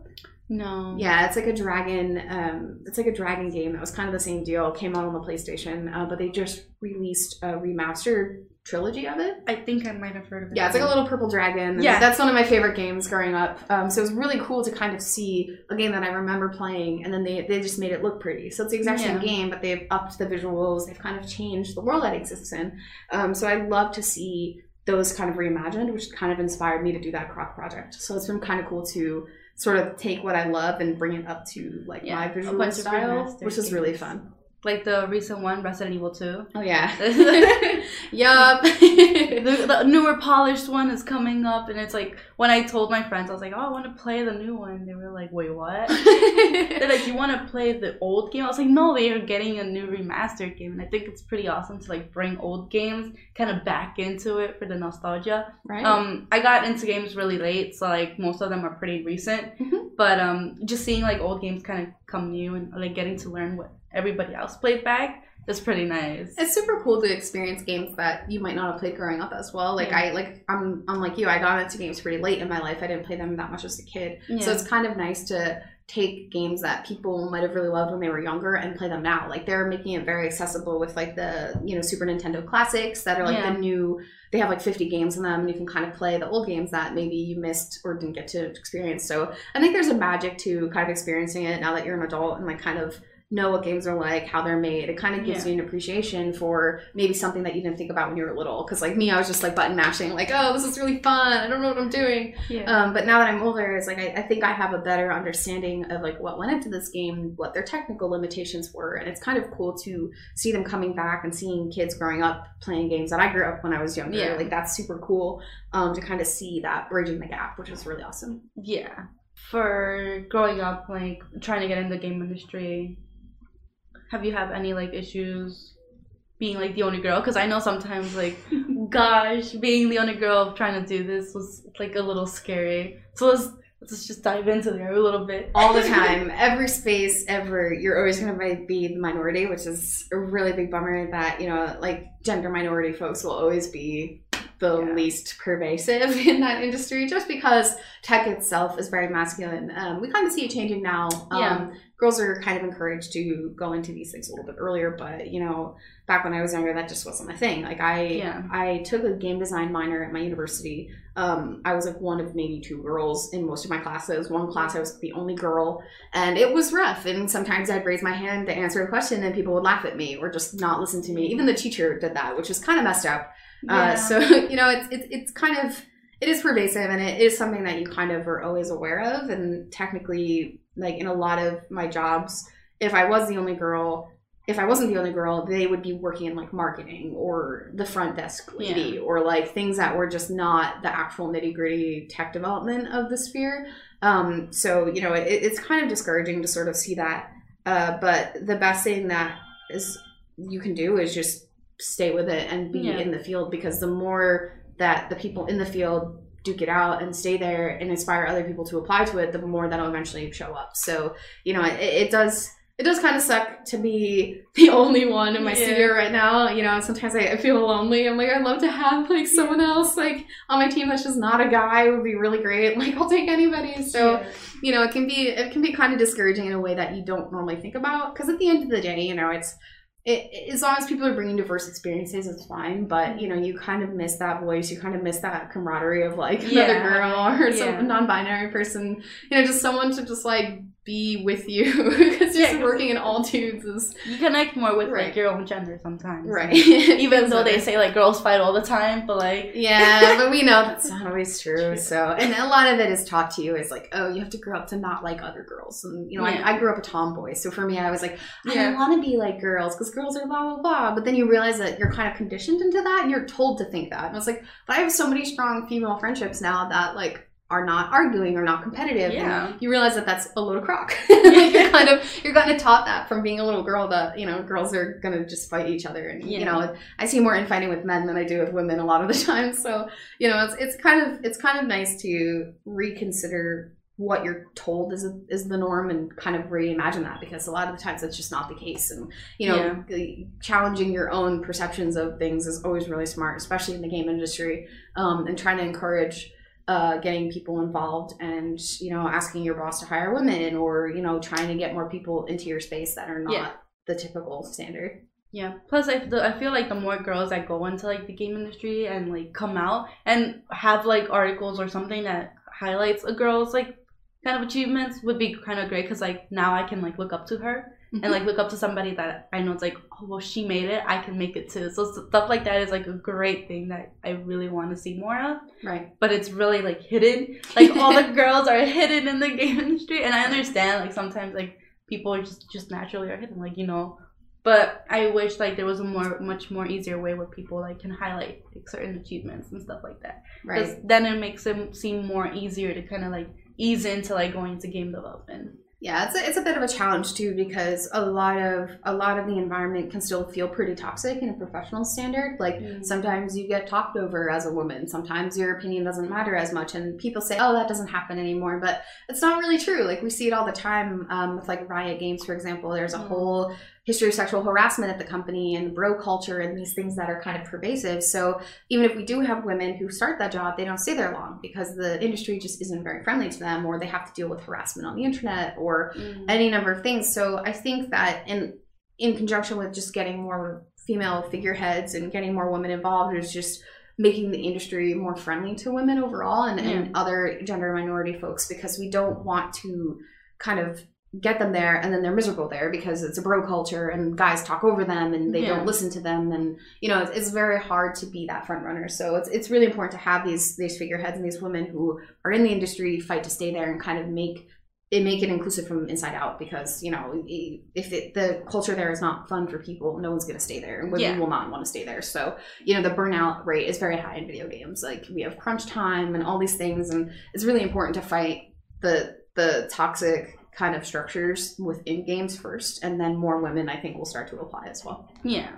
[SPEAKER 2] no
[SPEAKER 3] Yeah, it's like a dragon. Um, it's like a dragon game that was kind of the same deal. Came out on the PlayStation, uh, but they just released a remastered trilogy of it.
[SPEAKER 2] i think i might have heard of it
[SPEAKER 3] Yeah, it's like a little purple dragon.
[SPEAKER 2] Yeah.
[SPEAKER 3] that's one of my favorite games growing up. Um, so it was really cool to kind of see a game that I remember playing, and then they they just made it look pretty. So it's the exact same
[SPEAKER 2] Yeah.
[SPEAKER 3] game, but they've upped the visuals. They've kind of changed the world that exists in. Um, so I love to see those kind of reimagined, which kind of inspired me to do that croc project. So it's been kind of cool to sort of take what I love and bring it up to like
[SPEAKER 2] Yeah,
[SPEAKER 3] my visual style, which is really fun.
[SPEAKER 2] Like the recent one, Resident Evil 2.
[SPEAKER 3] Oh yeah. yup.
[SPEAKER 2] the, the newer polished one is coming up and it's like when i told my friends i was like oh i want to play the new one they were like wait what they're like you want to play the old game i was like no they are getting a new remastered game and i think it's pretty awesome to like bring old games kind of back into it for the nostalgia
[SPEAKER 3] right.
[SPEAKER 2] um i got into games really late so like most of them are pretty recent
[SPEAKER 3] Mhm.
[SPEAKER 2] but um just seeing like old games kind of come new and like getting to learn what everybody else played back is pretty nice
[SPEAKER 3] It's super cool to experience games that you might not have played growing up as well. Like
[SPEAKER 2] Yeah.
[SPEAKER 3] I like I'm I'm like you. I got into games pretty late in my life. I didn't play them that much as a kid. So it's kind of nice to take games that people might have really loved when they were younger and play them now. Like they're making it very accessible with like the, you know, Super Nintendo classics that are like
[SPEAKER 2] Yeah.
[SPEAKER 3] the new they have like 50 games in them and you can kind of play the old games that maybe you missed or didn't get to experience. So I think there's a magic to kind of experiencing it now that you're an adult and like kind of know what games are like, how they're made. It kind of gives
[SPEAKER 2] Yeah.
[SPEAKER 3] you an appreciation for maybe something that you didn't think about when you were little. Because like me, I was just like button mashing, like, oh, this is really fun. I don't know what I'm doing.
[SPEAKER 2] yeah
[SPEAKER 3] Um, but now that I'm older, it's like I, I think I have a better understanding of like what went into this game, what their technical limitations were, and it's kind of cool to see them coming back and seeing kids growing up playing games that I grew up when I was younger.
[SPEAKER 2] Yeah.
[SPEAKER 3] Like that's super cool um, to kind of see that bridging the gap, which is really awesome.
[SPEAKER 2] Yeah. For growing up, like trying to get in the game industry, have you have any like issues being like the only girl? Because I know sometimes like, gosh, being the only girl trying to do this was like a little scary. So let's let's just dive into there a little bit.
[SPEAKER 3] all the time, every space, ever, you're always going to be the minority, which is a really big bummer that, you know, like gender minority folks will always be the
[SPEAKER 2] Yeah.
[SPEAKER 3] least pervasive in that industry just because tech itself is very masculine. Um, we kind of see it changing now. Um,
[SPEAKER 2] Yeah.
[SPEAKER 3] Girls are kind of encouraged to go into these things a little bit earlier, but you know, back when I was younger, that just wasn't a thing. Like I,
[SPEAKER 2] Yeah.
[SPEAKER 3] I took a game design minor at my university, um, I was like one of maybe two girls in most of my classes. One class I was the only girl, and it was rough. And sometimes I'd raise my hand to answer a question, and people would laugh at me or just not listen to me. Even the teacher did that, which was kind of messed up. Uh, so you know, it's it's it's kind of it is pervasive, and it is something that you kind of are always aware of. And technically, like in a lot of my jobs, if I was the only girl. If I wasn't the only girl, they would be working in like marketing or the front desk lady or like things that were just not the actual nitty gritty tech development of the sphere. Um, so you know, it, it's kind of discouraging to sort of see that. Uh, but the best thing that is you can do is just stay with it and be
[SPEAKER 2] Yeah.
[SPEAKER 3] in the field because the more that the people in the field duke it out and stay there and inspire other people to apply to it, the more that'll eventually show up. So you know, it, it does. It does kind of suck to be the only one in my
[SPEAKER 2] Yeah.
[SPEAKER 3] studio right now. You know, sometimes I, I feel lonely. I'm like, I'd love to have like someone else like on my team that's just not a guy would be really great. Like, I'll take anybody. So,
[SPEAKER 2] Yeah.
[SPEAKER 3] you know, it can be it can be kind of discouraging in a way that you don't normally think about. Because at the end of the day, you know, it's it, as long as people are bringing diverse experiences, it's fine. But you know, you kind of miss that voice. You kind of miss that camaraderie of like another
[SPEAKER 2] Yeah.
[SPEAKER 3] girl or
[SPEAKER 2] Yeah.
[SPEAKER 3] some non-binary person. You know, just someone to just like be with you because
[SPEAKER 2] Yeah,
[SPEAKER 3] just
[SPEAKER 2] 'cause-
[SPEAKER 3] working in all dudes is
[SPEAKER 2] you connect more with
[SPEAKER 3] Right.
[SPEAKER 2] like your own gender sometimes.
[SPEAKER 3] right.
[SPEAKER 2] Even though they say like girls fight all the time, but like
[SPEAKER 3] Yeah, but we know that's not always true.
[SPEAKER 2] True.
[SPEAKER 3] So, and a lot of it is taught to you is like, oh, you have to grow up to not like other girls. And you know,
[SPEAKER 2] Yeah.
[SPEAKER 3] I, I grew up a tomboy, so for me, I was like, I
[SPEAKER 2] Yeah.
[SPEAKER 3] don't want to be like girls because girls are blah blah blah. But then you realize that you're kind of conditioned into that, and you're told to think that. And I was like, but I have so many strong female friendships now that like are not arguing or not competitive.
[SPEAKER 2] Yeah.
[SPEAKER 3] You realize that that's a load of crock. like you're kind of you're kind of taught that from being a little girl that you know girls are gonna just fight each other, and
[SPEAKER 2] Yeah.
[SPEAKER 3] you know I see more infighting with men than I do with women a lot of the time. So you know it's it's kind of it's kind of nice to reconsider what you're told is is the norm and kind of reimagine that because a lot of the times that's just not the case and you know the- challenging your own perceptions of things is always really smart especially in the game industry um, and trying to encourage uh, getting people involved and you know asking your boss to hire women or you know trying to get more people into your space that are not
[SPEAKER 2] Yeah.
[SPEAKER 3] the typical standard
[SPEAKER 2] Yeah. Plus, I, the, I feel like the more girls that go into like the game industry and like come out and have like articles or something that highlights a girl's like kind of achievements would be kind of great because like now I can like look up to her
[SPEAKER 3] Mhm.
[SPEAKER 2] and like look up to somebody that I know it's like, oh well, she made it, I can make it too. So stuff like that is like a great thing that I really want to see more of.
[SPEAKER 3] right.
[SPEAKER 2] But it's really like hidden. Like all the girls are hidden in the game industry, and I understand like sometimes like people are just just naturally are hidden, like you know. But I wish like there was a more much more easier way where people like can highlight like certain achievements and stuff like that. Because
[SPEAKER 3] Right.
[SPEAKER 2] then it makes it seem more easier to kind of like ease into like going into game development.
[SPEAKER 3] Yeah, it's a, it's a bit of a challenge too because a lot of a lot of the environment can still feel pretty toxic in a professional standard. Like
[SPEAKER 2] Mm.
[SPEAKER 3] sometimes you get talked over as a woman. Sometimes your opinion doesn't matter as much, and people say, "Oh, that doesn't happen anymore." But it's not really true. Like we see it all the time um, with like Riot Games, for example. There's a
[SPEAKER 2] Mm.
[SPEAKER 3] whole history of sexual harassment at the company and bro culture and these things that are kind of pervasive. So even if we do have women who start that job, they don't stay there long because the industry just isn't very friendly to them, or they have to deal with harassment on the internet or mm. any number of things. So I think that in in conjunction with just getting more female figureheads and getting more women involved is just making the industry more friendly to women overall and, and other gender minority folks because we don't want to kind of get them there and then they're miserable there because it's a bro culture and guys talk over them and they
[SPEAKER 2] Yeah.
[SPEAKER 3] don't listen to them and you know it's, it's very hard to be that front runner so it's, it's really important to have these these figureheads and these women who are in the industry fight to stay there and kind of make it make it inclusive from inside out because you know if it, the culture there is not fun for people no one's going to stay there and women
[SPEAKER 2] Yeah.
[SPEAKER 3] will not want to stay there so you know the burnout rate is very high in video games like we have crunch time and all these things and it's really important to fight the the toxic kind of structures within games first and then more women i think will start to apply as well
[SPEAKER 2] Yeah,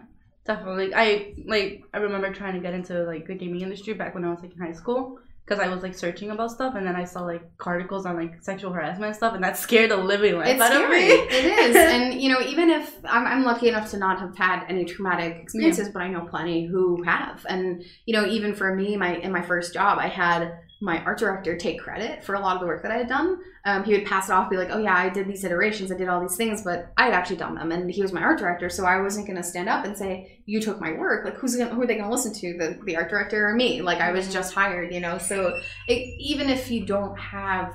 [SPEAKER 2] definitely. I like I remember trying to get into like the gaming industry back when I was like in high school because I was like searching about stuff and then I saw like articles on like sexual harassment and stuff and that scared the living life
[SPEAKER 3] it's
[SPEAKER 2] out of
[SPEAKER 3] scary.
[SPEAKER 2] me.
[SPEAKER 3] it is and you know even if I'm, I'm lucky enough to not have had any traumatic experiences but i know plenty who have and you know even for me my in my first job i had my art director take credit for a lot of the work that i had done. Um, he would pass it off be like oh yeah i did these iterations i did all these things but i had actually done them and he was my art director so i wasn't going to stand up and say you took my work. Like who's gonna, who are they going to listen to the, the art director or me? Like i was
[SPEAKER 2] Mhm.
[SPEAKER 3] just hired you know? So it, even if you don't have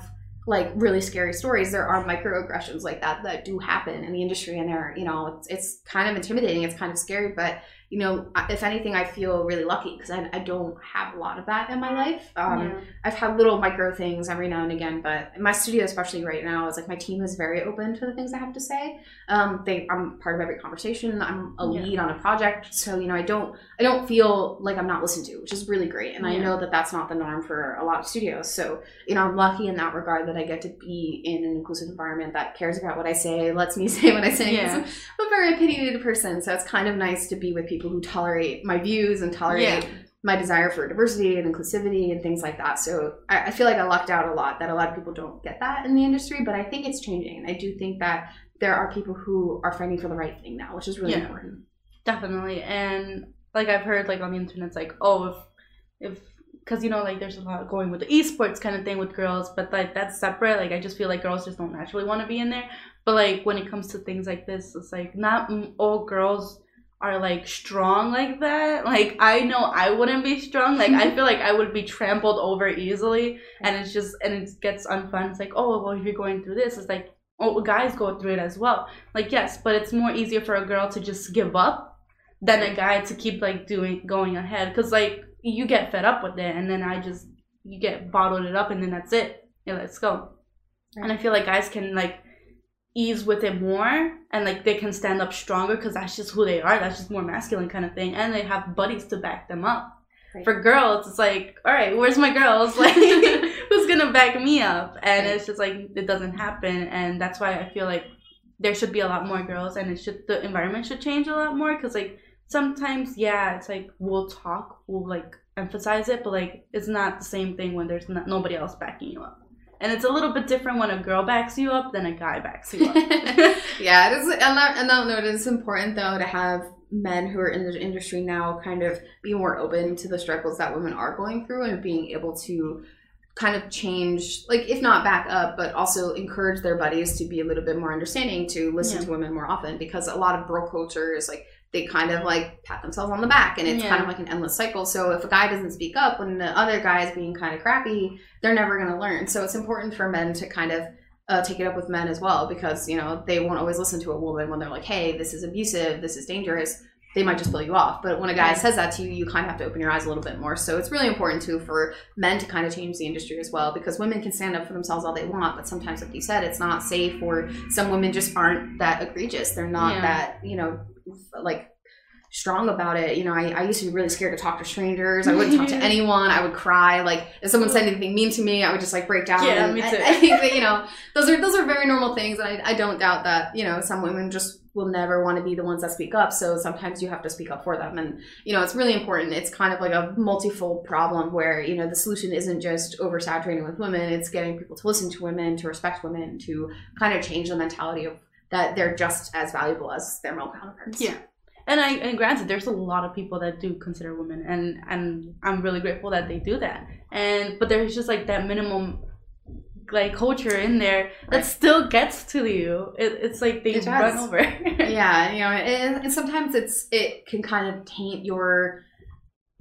[SPEAKER 3] like really scary stories there are microaggressions like that that do happen in the industry and they're you know it's, it's kind of intimidating it's kind of scary but you know if anything i feel really lucky because I, I don't have a lot of that in my life um,
[SPEAKER 2] Yeah.
[SPEAKER 3] i've had little micro things every now and again but in my studio especially right now is like my team is very open to the things i have to say um, they i'm part of every conversation i'm a
[SPEAKER 2] Yeah.
[SPEAKER 3] lead on a project so you know i don't i don't feel like i'm not listened to which is really great and i know that that's not the norm for a lot of studios so you know i'm lucky in that regard that i get to be in an inclusive environment that cares about what i say lets me say what i say.
[SPEAKER 2] Yeah.
[SPEAKER 3] I'm a very opinionated person, so it's kind of nice to be with people who tolerate my views and tolerate
[SPEAKER 2] Yeah.
[SPEAKER 3] my desire for diversity and inclusivity and things like that. So I, I feel like I lucked out a lot that a lot of people don't get that in the industry, but I think it's changing. And I do think that there are people who are fighting for the right thing now, which is really
[SPEAKER 2] Yeah.
[SPEAKER 3] important.
[SPEAKER 2] Definitely, and like I've heard like on the internet, it's like oh if if because you know like there's a lot going with the esports kind of thing with girls, but like that's separate. Like I just feel like girls just don't naturally want to be in there. But like when it comes to things like this, it's like not all girls are like strong like that. Like I know I wouldn't be strong. Like I feel like I would be trampled over easily, and it's just and it gets unfun. It's like oh well if you're going through this, it's like oh guys go through it as well. Like yes, but it's more easier for a girl to just give up than a guy to keep like doing going ahead because like you get fed up with it and then i just you get bottled it up and then that's it yeah let's go and i feel like guys can like ease with it more and like they can stand up stronger because that's just who they are. That's just more masculine kind of thing. And they have buddies to back them up.
[SPEAKER 3] Right.
[SPEAKER 2] for girls it's like all right where's my girls? Like who's gonna back me up? And
[SPEAKER 3] Right.
[SPEAKER 2] it's just like it doesn't happen. And that's why i feel like there should be a lot more girls and it should the environment should change a lot more because like sometimes yeah it's like we'll talk we'll like emphasize it but like it's not the same thing when there's not, nobody else backing you up and it's a little bit different when a girl backs you up than a guy backs you up
[SPEAKER 3] yeah, it is. On that note, it's important though to have men who are in the industry now kind of be more open to the struggles that women are going through and being able to kind of change, like if not back up, but also encourage their buddies to be a little bit more understanding to listen
[SPEAKER 2] Yeah.
[SPEAKER 3] to women more often because a lot of bro culture is like they kind of like pat themselves on the back and it's
[SPEAKER 2] Yeah.
[SPEAKER 3] kind of like an endless cycle. So if a guy doesn't speak up when the other guy is being kind of crappy, they're never going to learn. So it's important for men to kind of uh, take it up with men as well because you know they won't always listen to a woman when they're like, "Hey, this is abusive. This is dangerous." They might just blow you off. But when a guy says that to you, you kind of have to open your eyes a little bit more. So it's really important too for men to kind of change the industry as well because women can stand up for themselves all they want, but sometimes, like you said, it's not safe. Or some women just aren't that egregious. They're not
[SPEAKER 2] Yeah.
[SPEAKER 3] that you know like strong about it. You know, I, I used to be really scared to talk to strangers. I wouldn't talk to anyone. I would cry. Like if someone said anything mean to me, I would just like break down.
[SPEAKER 2] Yeah,
[SPEAKER 3] And
[SPEAKER 2] me
[SPEAKER 3] I-
[SPEAKER 2] too.
[SPEAKER 3] I, think that, you know, those are those are very normal things and I, I don't doubt that, you know, some women just will never want to be the ones that speak up. So sometimes you have to speak up for them. And, you know, it's really important. It's kind of like a multifold problem where, you know, the solution isn't just oversaturating with women, it's getting people to listen to women, to respect women, to kind of change the mentality of that they're just as valuable as their male counterparts.
[SPEAKER 2] Yeah. And I and granted, there's a lot of people that do consider women, and and I'm really grateful that they do that. And but there's just like that minimum, like culture in there that
[SPEAKER 3] Right.
[SPEAKER 2] still gets to you. It, it's like they
[SPEAKER 3] It
[SPEAKER 2] run over.
[SPEAKER 3] yeah you know and, and sometimes it's it can kind of taint your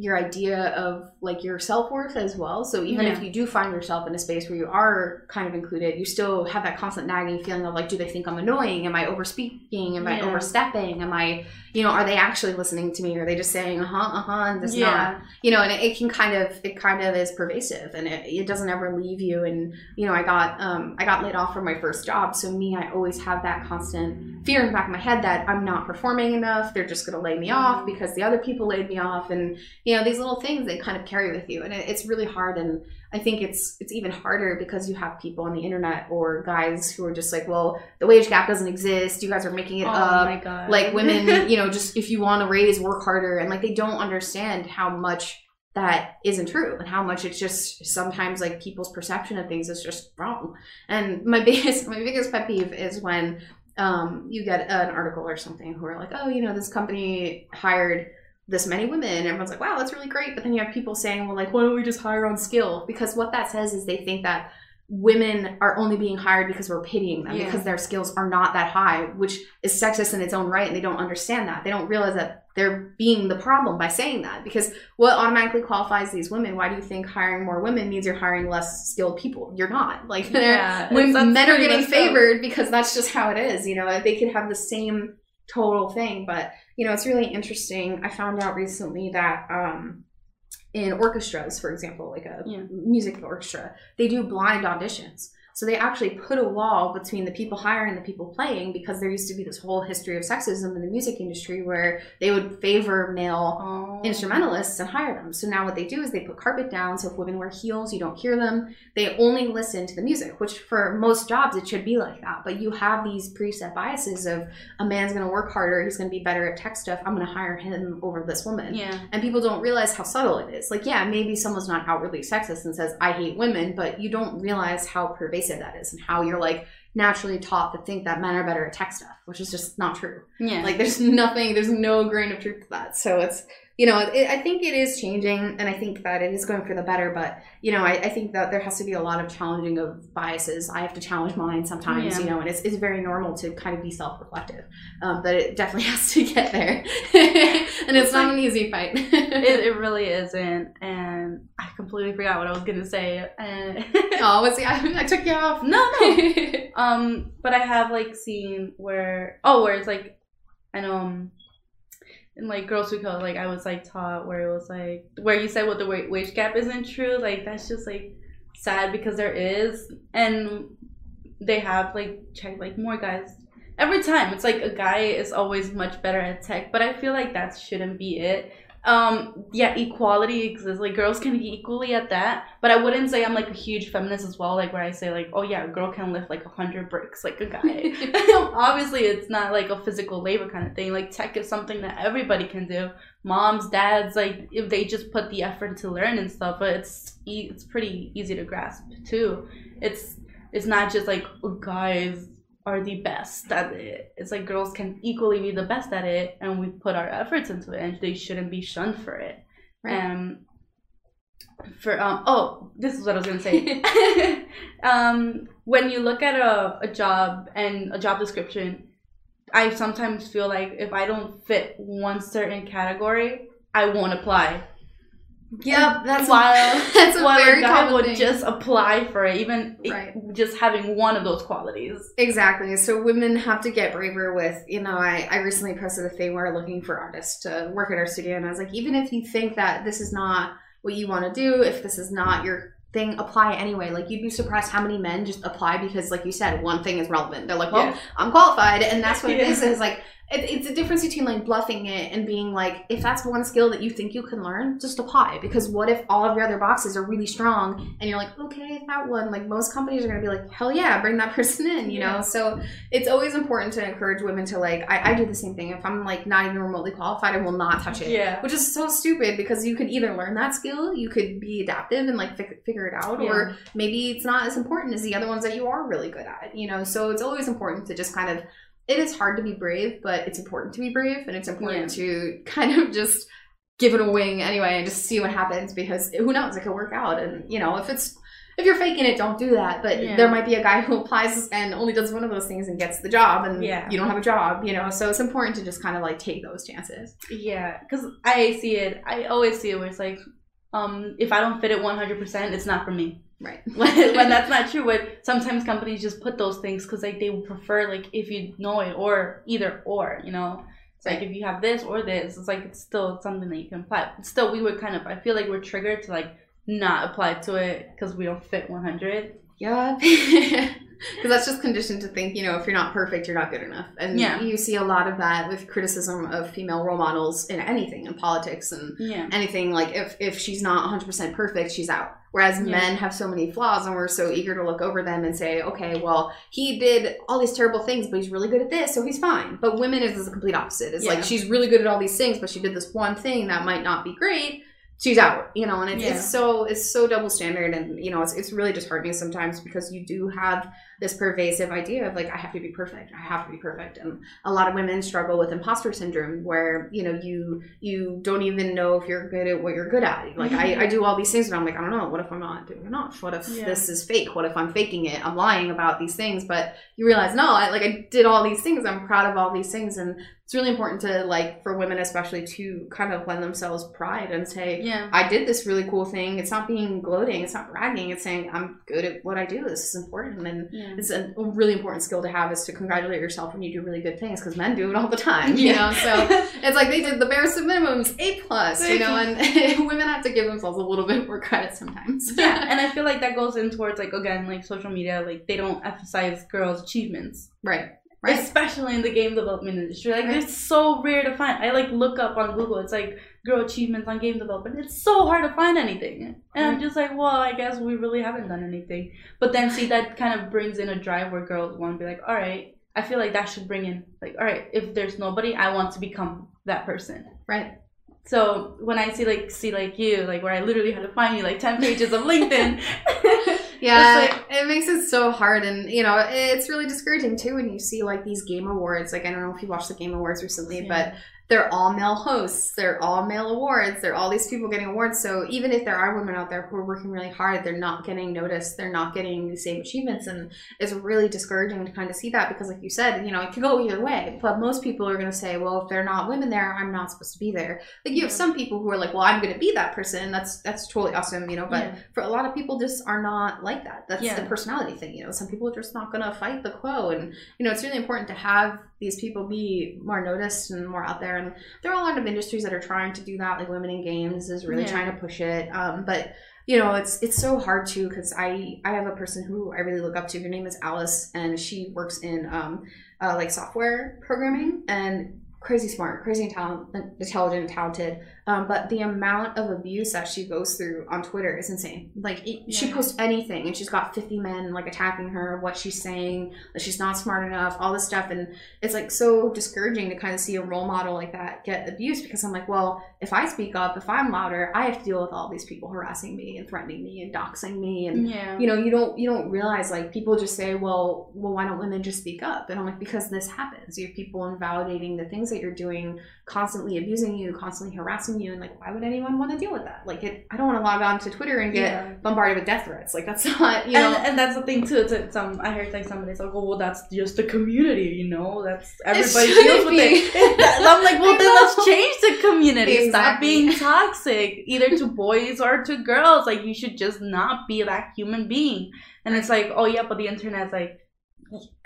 [SPEAKER 3] your idea of like your self-worth as well. So even if you do find yourself in a space where you are kind of included you still have that constant nagging feeling of like do they think i'm annoying? Am i overspeaking? Am i overstepping? Am i you know are they actually listening to me? Or are they just saying uh-huh uh-huh and just not? You know and it, it can kind of it kind of is pervasive and it, it doesn't ever leave you. And you know i got um i got laid off from my first job. So me i always have that constant fear in the back of my head that i'm not performing enough. They're just going to lay me off because the other people laid me off. And you know these little things they kind of carry with you and it, it's really hard and i think it's it's even harder because you have people on the internet or guys who are just like well the wage gap doesn't exist you guys are making it
[SPEAKER 2] Oh
[SPEAKER 3] up. like women you know just if you want to raise work harder and like they don't understand how much that isn't true and how much it's just sometimes like people's perception of things is just wrong. And my biggest my biggest pet peeve is when um, you get an article or something who are like oh you know this company hired this many women everyone's like wow that's really great. But then you have people saying well like why don't we just hire on skill? Because what that says is they think that women are only being hired because we're pitying them
[SPEAKER 2] Yeah.
[SPEAKER 3] because their skills are not that high which is sexist in its own right and they don't understand that. They don't realize that they're being the problem by saying that because what automatically qualifies these women? Why do you think hiring more women means you're hiring less skilled people? You're not. Like
[SPEAKER 2] yeah,
[SPEAKER 3] when men are getting favored because that's just how it is you know they could have the same total thing but you know it's really interesting i found out recently that um in orchestras for example like a
[SPEAKER 2] Yeah.
[SPEAKER 3] music orchestra they do blind auditions so they actually put a wall between the people hiring and the people playing because there used to be this whole history of sexism in the music industry where they would favor male
[SPEAKER 2] Oh.
[SPEAKER 3] instrumentalists and hire them. So now what they do is they put carpet down. So if women wear heels, you don't hear them. They only listen to the music, which for most jobs it should be like that. But you have these preset biases of a man's going to work harder, he's going to be better at tech stuff. I'm going to hire him over this woman.
[SPEAKER 2] Yeah.
[SPEAKER 3] And people don't realize how subtle it is. Like, yeah, maybe someone's not outwardly sexist and says, I hate women, but you don't realize how pervasive that is and how you're like naturally taught to think that men are better at tech stuff, which is just not true.
[SPEAKER 2] Yeah.
[SPEAKER 3] Like there's nothing, there's no grain of truth to that. So it's, you know, it, I think it is changing, and I think that it is going for the better. But you know, I, I think that there has to be a lot of challenging of biases. I have to challenge mine sometimes,
[SPEAKER 2] Yeah.
[SPEAKER 3] you know, and it's, it's very normal to kind of be self-reflective. Um, but it definitely has to get there, and it's not an easy fight.
[SPEAKER 2] it, it really isn't, and I completely forgot what I was gonna say. And
[SPEAKER 3] oh, the, I, I took you off.
[SPEAKER 2] no, no. Um, but I have like seen where oh, where it's like, I know um, in like Girls Who Code, like I was like taught where it was like where you said what the wage gap isn't true. Like that's just like sad because there is, and they have like checked like more guys every time. It's like a guy is always much better at tech, but I feel like that shouldn't be it. Um, yeah, equality exists. Like girls can be equally at that, but I wouldn't say I'm like a huge feminist as well. Like where I say like, oh yeah, a girl can lift like a hundred bricks like a guy. Obviously, it's not like a physical labor kind of thing. Like tech is something that everybody can do. Moms, dads, like if they just put the effort to learn and stuff, but it's e- it's pretty easy to grasp too. It's it's not just like guys are the best at it. It's like girls can equally be the best at it, and we put our efforts into it, and they shouldn't be shunned for it.
[SPEAKER 3] Right.
[SPEAKER 2] Um, for um, oh, this is what I was gonna say. um, when you look at a, a job and a job description, I sometimes feel like if I don't fit one certain category, I won't apply.
[SPEAKER 3] Yep, that's
[SPEAKER 2] while
[SPEAKER 3] that's very
[SPEAKER 2] a guy
[SPEAKER 3] common
[SPEAKER 2] would
[SPEAKER 3] thing.
[SPEAKER 2] just apply for it, even
[SPEAKER 3] Right.
[SPEAKER 2] just having one of those qualities.
[SPEAKER 3] Exactly. So women have to get braver with, you know, I, I recently posted a thing where we're looking for artists to work at our studio and I was like, even if you think that this is not what you want to do, if this is not your thing, apply anyway. Like you'd be surprised how many men just apply because like you said, one thing is relevant. They're like, well,
[SPEAKER 2] Yeah.
[SPEAKER 3] I'm qualified and that's what it
[SPEAKER 2] it
[SPEAKER 3] is. is. Is like it, it's a difference between like bluffing it and being like, if that's one skill that you think you can learn, just apply. Because what if all of your other boxes are really strong and you're like, okay, that one, like most companies are gonna be like, hell yeah, bring that person in, you know?
[SPEAKER 2] Yeah.
[SPEAKER 3] So it's always important to encourage women to like, I, I do the same thing. If I'm like not even remotely qualified, I will not touch it.
[SPEAKER 2] Yeah.
[SPEAKER 3] Which is so stupid because you could either learn that skill, you could be adaptive and like fi- figure it out, or maybe it's not as important as the other ones that you are really good at, you know? So it's always important to just kind of, it is hard to be brave, but it's important to be brave and it's important to kind of just give it a wing anyway and just see what happens because who knows, it could work out. And, you know, if it's, if you're faking it, don't do that. But
[SPEAKER 2] Yeah.
[SPEAKER 3] there might be a guy who applies and only does one of those things and gets the job, and
[SPEAKER 2] Yeah.
[SPEAKER 3] you don't have a job, you know. So it's important to just kind of like take those chances.
[SPEAKER 2] Yeah, because I see it. I always see it where it's like, um, if I don't fit it 100%, it's not for me.
[SPEAKER 3] Right.
[SPEAKER 2] when, when, that's not true, but sometimes companies just put those things because like they prefer like if you know it or either or, you know. It's right. like if you have this or this, it's like it's still something that you can apply. But still, we were kind of I feel like we're triggered to like not apply to it because we don't fit 100.
[SPEAKER 3] Yeah, because that's just conditioned to think you know if you're not perfect you're not good enough. And
[SPEAKER 2] yeah.
[SPEAKER 3] you see a lot of that with criticism of female role models in anything in politics and
[SPEAKER 2] yeah.
[SPEAKER 3] anything. Like if if she's not 100% perfect she's out. Whereas
[SPEAKER 2] yeah.
[SPEAKER 3] men have so many flaws and we're so eager to look over them and say okay well he did all these terrible things but he's really good at this so he's fine. But women is the complete opposite. It's like she's really good at all these things but she did this one thing that might not be great She's out, you know, and it's,
[SPEAKER 2] Yeah.
[SPEAKER 3] it's so it's so double standard, and you know, it's it's really disheartening sometimes because you do have this pervasive idea of like I have to be perfect, I have to be perfect, and a lot of women struggle with imposter syndrome where you know you you don't even know if you're good at what you're good at. Like I, I do all these things and I'm like I don't know. What if I'm not doing enough? What if
[SPEAKER 2] Yeah.
[SPEAKER 3] this is fake? What if I'm faking it? I'm lying about these things, but you realize no, I like I did all these things. I'm proud of all these things, and it's really important to like for women especially to kind of lend themselves pride and say
[SPEAKER 2] Yeah.
[SPEAKER 3] I did this really cool thing. It's not being gloating. It's not bragging. It's saying I'm good at what I do. This is important, and
[SPEAKER 2] Yeah. Mm.
[SPEAKER 3] it's a really important skill to have is to congratulate yourself when you do really good things because men do it all the time. You
[SPEAKER 2] Yeah.
[SPEAKER 3] know, so it's like they did the barest of minimums, A plus. You know, and women have to give themselves a little bit more credit sometimes.
[SPEAKER 2] yeah, and I feel like that goes in towards like again like social media. Like they don't emphasize girls' achievements.
[SPEAKER 3] right, right.
[SPEAKER 2] especially in the game development industry. Like,
[SPEAKER 3] Right.
[SPEAKER 2] it's so rare to find. I like look up on Google. It's like girl achievements on game development. It's so hard to find anything, and I'm just like, well, I guess we really haven't done anything. But then see that kind of brings in a drive where girls want to be like, all right. I feel like that should bring in like, all right, if there's nobody, I want to become that person.
[SPEAKER 3] Right.
[SPEAKER 2] So when I see like see like you, like where I literally had to find you like ten pages of LinkedIn.
[SPEAKER 3] Yeah,
[SPEAKER 2] like-
[SPEAKER 3] it makes it so hard, and you know, it's really discouraging too when you see like these game awards. Like, I don't know if you watched the game awards recently,
[SPEAKER 2] Yeah.
[SPEAKER 3] but they're all male hosts, they're all male awards, they're all these people getting awards. So even if there are women out there who are working really hard, they're not getting noticed, they're not getting the same achievements, and it's really discouraging to kind of see that because, like you said, you know, it could go either way. But most people are going to say, well, if they're not women there, I'm not supposed to be there. Like you have some people who are like, well, I'm going to be that person. That's that's totally awesome, you know. But
[SPEAKER 2] Yeah.
[SPEAKER 3] for a lot of people, just are not like that. That's
[SPEAKER 2] Yeah.
[SPEAKER 3] the personality thing, you know. Some people are just not going to fight the quo, and you know, it's really important to have these people be more noticed and more out there. And there are a lot of industries that are trying to do that, like Women in Games is really
[SPEAKER 2] Yeah.
[SPEAKER 3] trying to push it. Um, but you know, it's it's so hard too because I I have a person who I really look up to. Her name is Alice, and she works in um, uh, like software programming and crazy smart, crazy talent, intelligent, talented. Um, but the amount of abuse that she goes through on Twitter is insane. Like it, she posts anything, and she's got fifty men like attacking her, what she's saying, that she's not smart enough, all this stuff, and it's like so discouraging to kind of see a role model like that get abused because I'm like, well, if I speak up, if I'm louder, I have to deal with all these people harassing me and threatening me and doxing me and
[SPEAKER 2] yeah.
[SPEAKER 3] you know you don't you don't realize like people just say well well why don't women just speak up and i'm like because this happens you have people invalidating the things that that you're doing constantly abusing you, constantly harassing you, and like why would anyone want to deal with that? Like it, I don't want to log on to Twitter and get
[SPEAKER 2] Yeah.
[SPEAKER 3] bombarded with death threats. Like that's not you know.
[SPEAKER 2] and, and that's the thing too. It's, it's um, I heard like somebody's like, oh, well, that's just the community, you know. That's everybody deals with it. I'm like, well, then let's change the community. Stop being toxic, either to boys or to girls. Like, you should just not be that human being. And it's like, oh yeah, but the internet's like,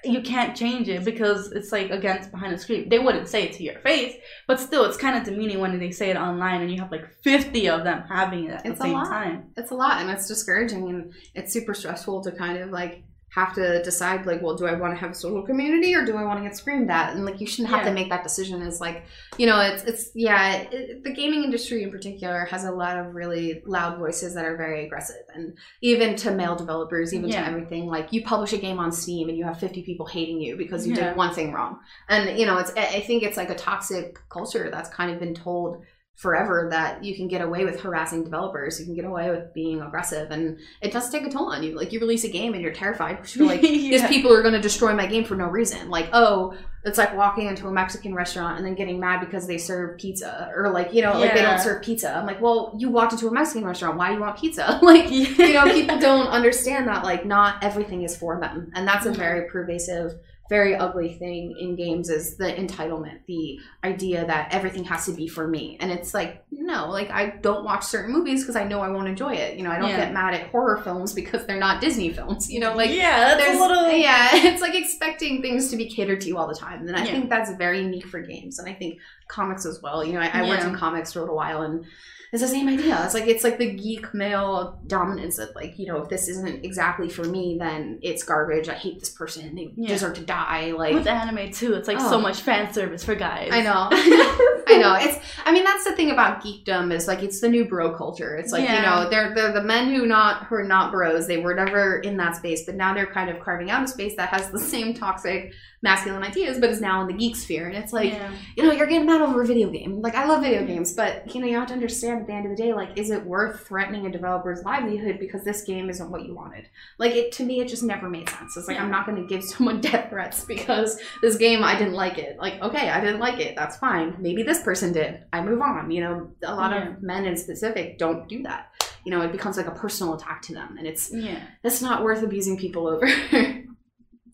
[SPEAKER 2] you can't change it because it's like against behind the screen. They wouldn't say it to your face, but still, it's kind of demeaning when they say it online and you have like 50 of them having it at
[SPEAKER 3] It's a
[SPEAKER 2] the same
[SPEAKER 3] lot.
[SPEAKER 2] time.
[SPEAKER 3] it's a lot and it's discouraging and it's super stressful to kind of like have to decide like well do i want to have a social community or do i want to get screamed at and like you shouldn't have
[SPEAKER 2] Yeah.
[SPEAKER 3] to make that decision as like you know it's it's yeah it, the gaming industry in particular has a lot of really loud voices that are very aggressive and even to male developers even
[SPEAKER 2] Yeah.
[SPEAKER 3] to everything like you publish a game on steam and you have 50 people hating you because you
[SPEAKER 2] Yeah.
[SPEAKER 3] did one thing wrong and you know it's I think it's like a toxic culture that's kind of been told forever that you can get away with harassing developers. You can get away with being aggressive. And it does take a toll on you. Like you release a game and you're terrified. Because you're like these people are going to destroy my game for no reason. Like oh it's like walking into a mexican restaurant and then getting mad because they serve pizza or like you know like they don't serve pizza. I'm like well you walked into a mexican restaurant. Why do you want pizza? Like you know people don't understand that like not everything is for them. And that's a very pervasive very ugly thing in games is the entitlement the idea that everything has to be for me and it's like no like i don't watch certain movies because i know i won't enjoy it you know i don't
[SPEAKER 2] Yeah.
[SPEAKER 3] get mad at horror films because they're not disney films you know like
[SPEAKER 2] yeah, that's a little.
[SPEAKER 3] yeah it's like expecting things to be catered to you all the time and i
[SPEAKER 2] Yeah.
[SPEAKER 3] think that's very unique for games and i think comics as well you know i, I worked in comics for a little while and it's the same idea it's like it's like the geek male dominance that like you know if this isn't exactly for me then it's garbage i hate this person they
[SPEAKER 2] Yeah.
[SPEAKER 3] deserve to die like
[SPEAKER 2] With anime too, it's like so
[SPEAKER 3] Oh.
[SPEAKER 2] much fan service for guys.
[SPEAKER 3] I know. I know. It's I mean that's the thing about geekdom is like it's the new bro culture. It's like, you know, they're they're the men who not who are not bros. They were never in that space, but now they're kind of carving out a space that has the same toxic masculine ideas, but is now in the geek sphere. And it's like,
[SPEAKER 2] yeah.
[SPEAKER 3] you know, you're getting mad over a video game. Like I love video games, but you know, you have to understand at the end of the day, like, is it worth threatening a developer's livelihood because this game isn't what you wanted? Like it to me, it just never made sense. It's like I'm not going to give someone death threats because this game I didn't like it. Like okay, I didn't like it. That's fine. Maybe this person did. I move on. You know, a lot
[SPEAKER 2] Yeah.
[SPEAKER 3] of men in specific don't do that. You know, it becomes like a personal attack to them, and it's
[SPEAKER 2] Yeah.
[SPEAKER 3] it's not worth abusing people over.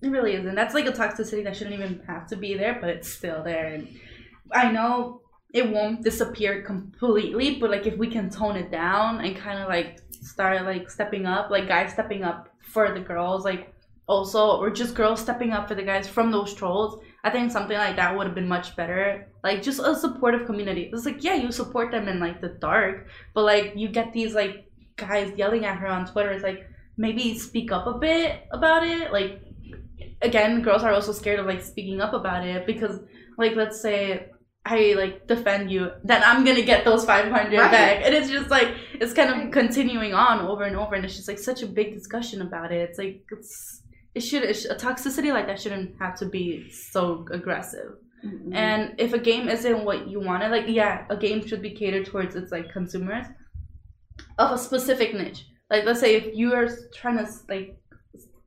[SPEAKER 2] It really isn't. That's like a toxicity that shouldn't even have to be there, but it's still there. And I know it won't disappear completely, but like if we can tone it down and kind of like start like stepping up, like guys stepping up for the girls, like also, or just girls stepping up for the guys from those trolls. I think something like that would have been much better. Like just a supportive community. It's like yeah, you support them in like the dark, but like you get these like guys yelling at her on Twitter. It's like maybe speak up a bit about it. Like again, girls are also scared of like speaking up about it because like let's say I like defend you, then I'm gonna get those 500
[SPEAKER 3] Right.
[SPEAKER 2] back, and it's just like it's kind of continuing on over and over, and it's just like such a big discussion about it. It's like it's it should it sh- a toxicity like that shouldn't have to be so aggressive.
[SPEAKER 3] Mm-hmm.
[SPEAKER 2] And if a game isn't what you wanted, like yeah, a game should be catered towards its like consumers of a specific niche. Like let's say if you are trying to like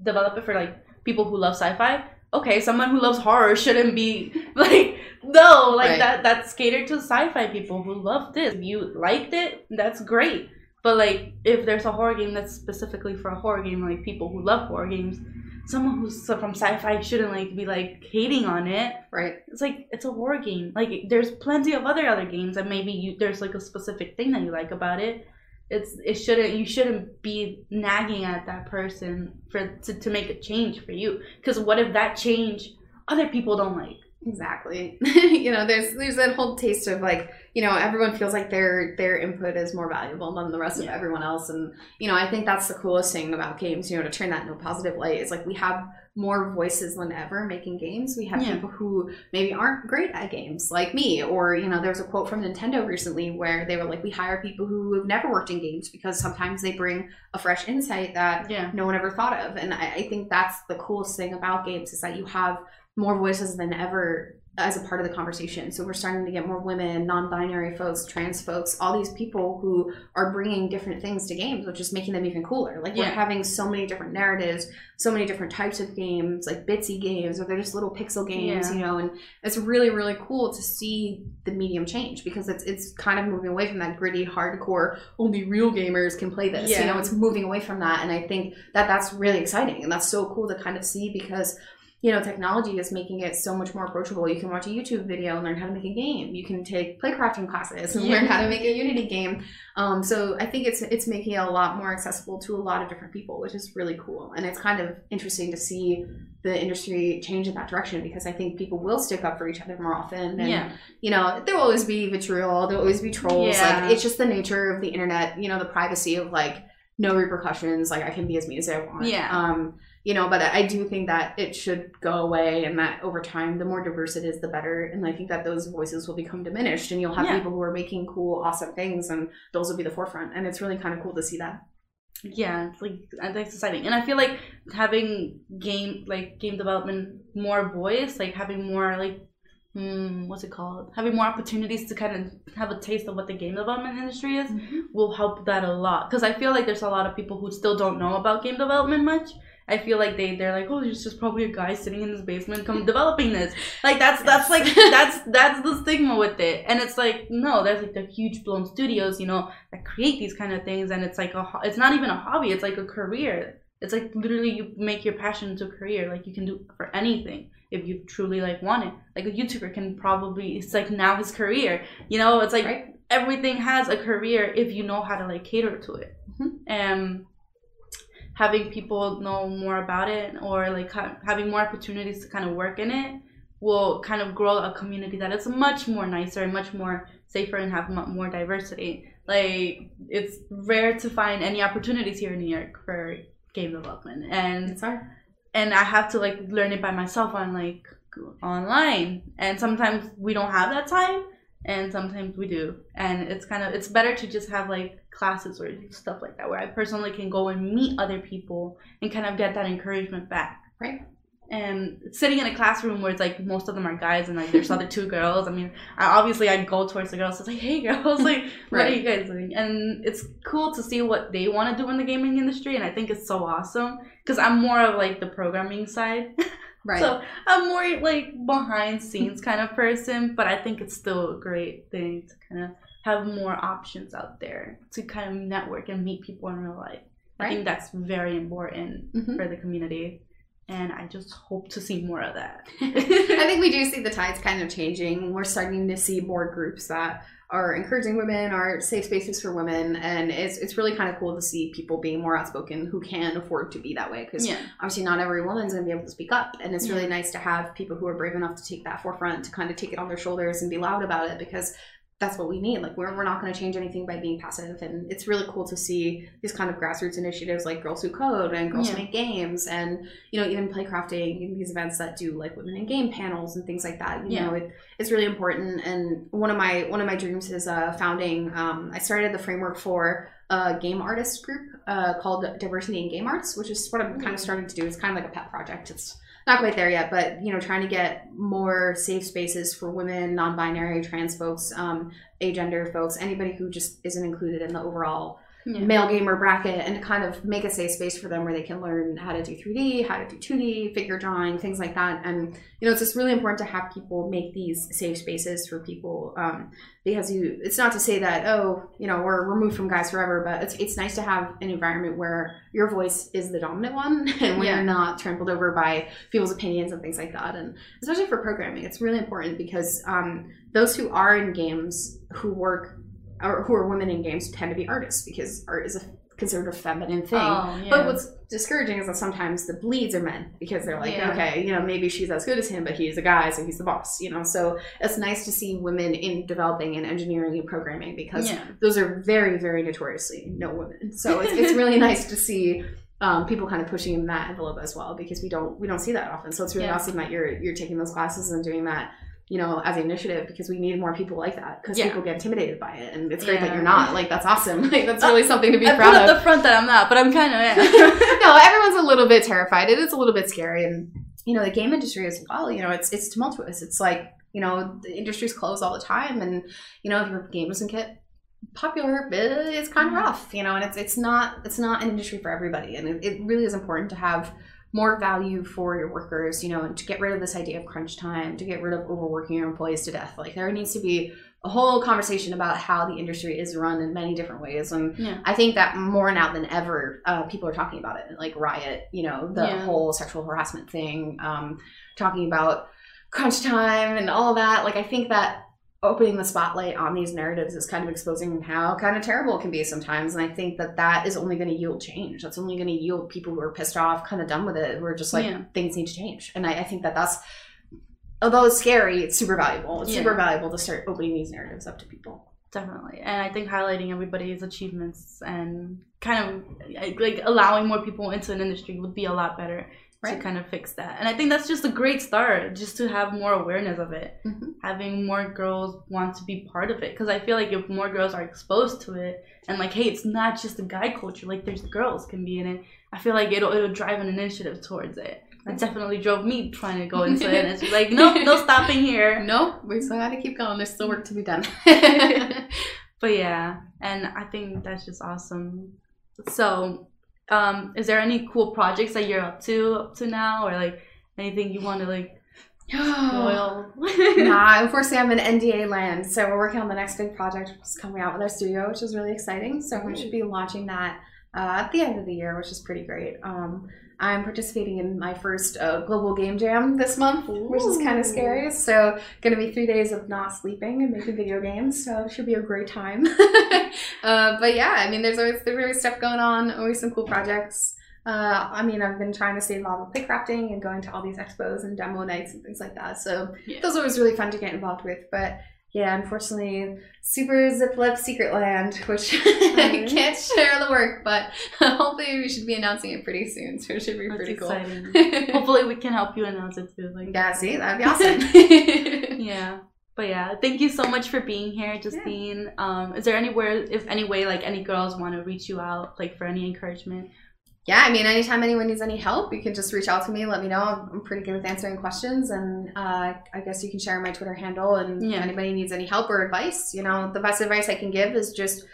[SPEAKER 2] develop it for like people who love sci-fi, okay, someone who loves horror shouldn't be like no, like
[SPEAKER 3] Right.
[SPEAKER 2] that that's catered to sci-fi people who love this. If you liked it, that's great. But like if there's a horror game that's specifically for a horror game, like people who love horror games, someone who's from sci-fi shouldn't like be like hating on it
[SPEAKER 3] right.
[SPEAKER 2] it's like it's a horror game. Like there's plenty of other other games that maybe you there's like a specific thing that you like about it. It's it shouldn't you shouldn't be nagging at that person for to, to make a change for you. Because what if that change other people don't like?
[SPEAKER 3] Exactly. you know, there's there's that whole taste of like, you know, everyone feels like their their input is more valuable than the rest of everyone else. And, you know, I think that's the coolest thing about games, you know, to turn that into a positive light is like we have more voices than ever making games. We have
[SPEAKER 2] Yeah.
[SPEAKER 3] people who maybe aren't great at games, like me. Or, you know, there was a quote from Nintendo recently where they were like, We hire people who have never worked in games because sometimes they bring a fresh insight that
[SPEAKER 2] Yeah.
[SPEAKER 3] no one ever thought of. And I, I think that's the coolest thing about games is that you have more voices than ever as a part of the conversation. So we're starting to get more women, non-binary folks, trans folks, all these people who are bringing different things to games, which is making them even cooler. Like we're having so many different narratives, so many different types of games, like bitsy games, or they're just little pixel games,
[SPEAKER 2] Yeah.
[SPEAKER 3] you know. And it's really, really cool to see the medium change because it's it's kind of moving away from that gritty, hardcore. Only real gamers can play this. You know, it's moving away from that, and I think that that's really exciting, and that's so cool to kind of see because you know, technology is making it so much more approachable. You can watch a YouTube video and learn how to make a game. You can take playcrafting classes and learn how to make a Unity game. Um, so I think it's it's making it a lot more accessible to a lot of different people, which is really cool. And it's kind of interesting to see the industry change in that direction because I think people will stick up for each other more often. And
[SPEAKER 2] yeah.
[SPEAKER 3] you know, there will always be vitriol, there will always be trolls.
[SPEAKER 2] Yeah.
[SPEAKER 3] Like it's just the nature of the internet, you know, the privacy of like no repercussions, like I can be as mean as I want.
[SPEAKER 2] Yeah.
[SPEAKER 3] Um, you know, but I do think that it should go away and that over time the more diverse it is the better. And I think that those voices will become diminished and you'll have
[SPEAKER 2] Yeah.
[SPEAKER 3] people who are making cool, awesome things and those will be the forefront. And it's really kind of cool to see that.
[SPEAKER 2] yeah it's like that's exciting and i feel like having game like game development more voice like having more like hmm, what's it called having more opportunities to kind of have a taste of what the game development industry is will help that a lot because i feel like there's a lot of people who still don't know about game development much I feel like they they're like, oh, there's just probably a guy sitting in his basement come developing this. Like that's that's like that's that's the stigma with it, and it's like no, there's like the huge blown studios, you know, that create these kind of things, and it's like a it's not even a hobby, it's like a career. It's like literally you make your passion into a career. Like you can do for anything if you truly like want it. Like a YouTuber can probably it's like now his career. You know, it's like
[SPEAKER 3] Right.
[SPEAKER 2] everything has a career if you know how to like cater to it. Um having people know more about it or like ha- having more opportunities to kind of work in it will kind of grow a community that is much more nicer and much more safer and have mu- more diversity. Like it's rare to find any opportunities here in New York for game development, and
[SPEAKER 3] It's hard.
[SPEAKER 2] and I have to like learn it by myself on like online, and sometimes we don't have that time, and sometimes we do, and it's kind of it's better to just have like classes or stuff like that where I personally can go and meet other people and kind of get that encouragement back.
[SPEAKER 3] Right.
[SPEAKER 2] And sitting in a classroom where it's like most of them are guys and like there's other two girls. I mean, I, obviously I go towards the girls. It's like, hey girls, like what are you guys doing? And it's cool to see what they want to do in the gaming industry, and I think it's so awesome because I'm more of like the programming side.
[SPEAKER 3] Right.
[SPEAKER 2] So I'm more like behind scenes kind of person, but I think it's still a great thing to kind of have more options out there to kind of network and meet people in real life. I think that's very important
[SPEAKER 3] Mhm.
[SPEAKER 2] for the community, and I just hope to see more of that.
[SPEAKER 3] I think we do see the tides kind of changing. We're starting to see more groups that are encouraging women, are safe spaces for women, and it's it's really kind of cool to see people being more outspoken who can afford to be that way. Because
[SPEAKER 2] yeah,
[SPEAKER 3] obviously, not every woman's going to be able to speak up, and it's really
[SPEAKER 2] Yeah.
[SPEAKER 3] nice to have people who are brave enough to take that forefront to kind of take it on their shoulders and be loud about it because. That's what we need. Like we're, we're not going to change anything by being passive, and it's really cool to see these kind of grassroots initiatives like Girls Who Code and Girls Who Make Games, and you know even playcrafting and these events that do like women in game panels and things like that. You
[SPEAKER 2] Yeah.
[SPEAKER 3] know, it, it's really important. And one of my one of my dreams is uh, founding. Um, I started the framework for a game artist group uh, called Diversity in Game Arts, which is what I'm kind of starting to do. It's kind of like a pet project. It's not quite there yet, but you know, trying to get more safe spaces for women, non-binary, trans folks, um, agender folks, anybody who just isn't included in the overall
[SPEAKER 2] yeah.
[SPEAKER 3] male gamer bracket and to kind of make a safe space for them where they can learn how to do 3D, how to do 2D, figure drawing, things like that. And you know, it's just really important to have people make these safe spaces for people um, because you. It's not to say that oh, you know, we're removed from guys forever, but it's it's nice to have an environment where your voice is the dominant one and when
[SPEAKER 2] Yeah.
[SPEAKER 3] you're not trampled over by people's opinions and things like that. And especially for programming, it's really important because um, those who are in games who work or who are women in games tend to be artists because art is a considered a feminine thing.
[SPEAKER 2] Oh, yeah.
[SPEAKER 3] But what's discouraging is that sometimes the bleeds are men because they're like,
[SPEAKER 2] Yeah.
[SPEAKER 3] okay, you know, maybe she's as good as him, but he's a guy, so he's the boss, you know. So it's nice to see women in developing and engineering and programming because
[SPEAKER 2] yeah.
[SPEAKER 3] those are very, very notoriously no women. So it's, it's really nice to see um, people kind of pushing in that envelope as well because we don't we don't see that often. So it's really awesome that you're you're taking those classes and doing that. You know, as an initiative, because we need more people like that. Because
[SPEAKER 2] Yeah.
[SPEAKER 3] people get intimidated by it, and it's great that you're not. Like that's awesome. Like that's really something to be
[SPEAKER 2] I put
[SPEAKER 3] proud
[SPEAKER 2] up
[SPEAKER 3] of.
[SPEAKER 2] the front that I'm not, but I'm kind of yeah.
[SPEAKER 3] no, everyone's a little bit terrified. It is a little bit scary, and you know the game industry as well. You know, it's it's tumultuous. It's like you know the industry's closed all the time, and you know if your game doesn't get popular, eh, it's kind of
[SPEAKER 2] Mhm.
[SPEAKER 3] rough. You know, and it's it's not it's not an industry for everybody, and it, it really is important to have more value for your workers. You know, and to get rid of this idea of crunch time, to get rid of overworking your employees to death. Like there needs to be a whole conversation about how the industry is run in many different ways and
[SPEAKER 2] Yeah.
[SPEAKER 3] i think that more now than ever uh, people are talking about it like riot you know the
[SPEAKER 2] Yeah.
[SPEAKER 3] whole sexual harassment thing um, talking about crunch time and all that like i think that opening the spotlight on these narratives is kind of exposing how kind of terrible it can be sometimes and i think that that is only going to yield change that's only going to yield people who are pissed off kind of done with it who are just like
[SPEAKER 2] Yeah.
[SPEAKER 3] things need to change and I, I think that that's although it's scary it's super valuable it's
[SPEAKER 2] Yeah.
[SPEAKER 3] super valuable to start opening these narratives up to people
[SPEAKER 2] Definitely. And I think highlighting everybody's achievements and kind of like allowing more people into an industry would be a lot better
[SPEAKER 3] Right.
[SPEAKER 2] to kind of fix that. And I think that's just a great start, just to have more awareness of it.
[SPEAKER 3] Mhm.
[SPEAKER 2] Having more girls want to be part of it. Because I feel like if more girls are exposed to it and like, hey, it's not just a guy culture, like there's girls can be in it, I feel like it'll, it'll drive an initiative towards it. That definitely drove me trying to go into it. And it's like, nope, no stopping here.
[SPEAKER 3] nope we still gotta keep going there's still work to be done
[SPEAKER 2] But yeah, and I think that's just awesome. So, um, is there any cool projects that you're up to up to now, or like anything you want to like spoil?
[SPEAKER 3] nah, unfortunately, I'm in NDA land, so we're working on the next big project, which is coming out with our studio, which is really exciting. So we should be launching that uh, at the end of the year, which is pretty great. Um, I'm participating in my first uh, global game jam this month, which is kind of scary. So, gonna be three days of not sleeping and making video games. So, it should be a great time. uh, but yeah, I mean, there's always there's always stuff going on, always some cool projects. Uh, I mean, I've been trying to stay involved with crafting and going to all these expos and demo nights and things like that. So
[SPEAKER 2] Yeah.
[SPEAKER 3] those are always really fun to get involved with. But yeah, unfortunately, super zip lip secret land, which I can't share the work, but hopefully we should be announcing it pretty soon. So it should be
[SPEAKER 2] That's
[SPEAKER 3] pretty
[SPEAKER 2] exciting.
[SPEAKER 3] cool.
[SPEAKER 2] Hopefully, we can help you announce it too. Like,
[SPEAKER 3] yeah, see, that'd be awesome.
[SPEAKER 2] yeah. But yeah, thank you so much for being here, Justine. Um, is there anywhere, if any way, like any girls want to reach you out, like for any encouragement?
[SPEAKER 3] Yeah, I mean, anytime anyone needs any help, you can just reach out to me. Let me know. I'm- pretty good with answering questions, and uh, I guess you can share my Twitter handle. And
[SPEAKER 2] Yeah.
[SPEAKER 3] if anybody needs any help or advice, you know, the best advice I can give is just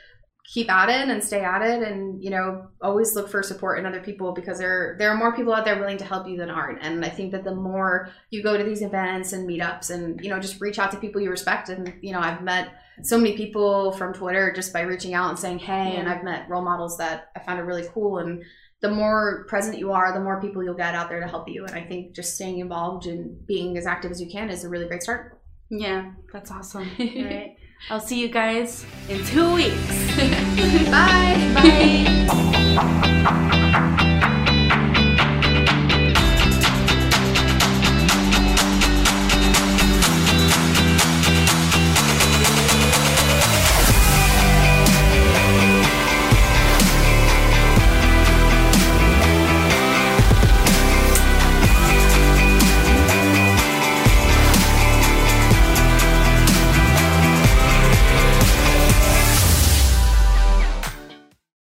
[SPEAKER 3] keep at it and stay at it, and you know, always look for support in other people because there there are more people out there willing to help you than aren't. And I think that the more you go to these events and meetups, and you know, just reach out to people you respect, and you know, I've met so many people from Twitter just by reaching out and saying hey, and I've met role models that I found are really cool and the more present you are, the more people you'll get out there to help you. And I think just staying involved and being as active as you can is a really great start.
[SPEAKER 2] Yeah, that's awesome. All right. I'll see you guys in two weeks.
[SPEAKER 3] Bye.
[SPEAKER 2] Bye.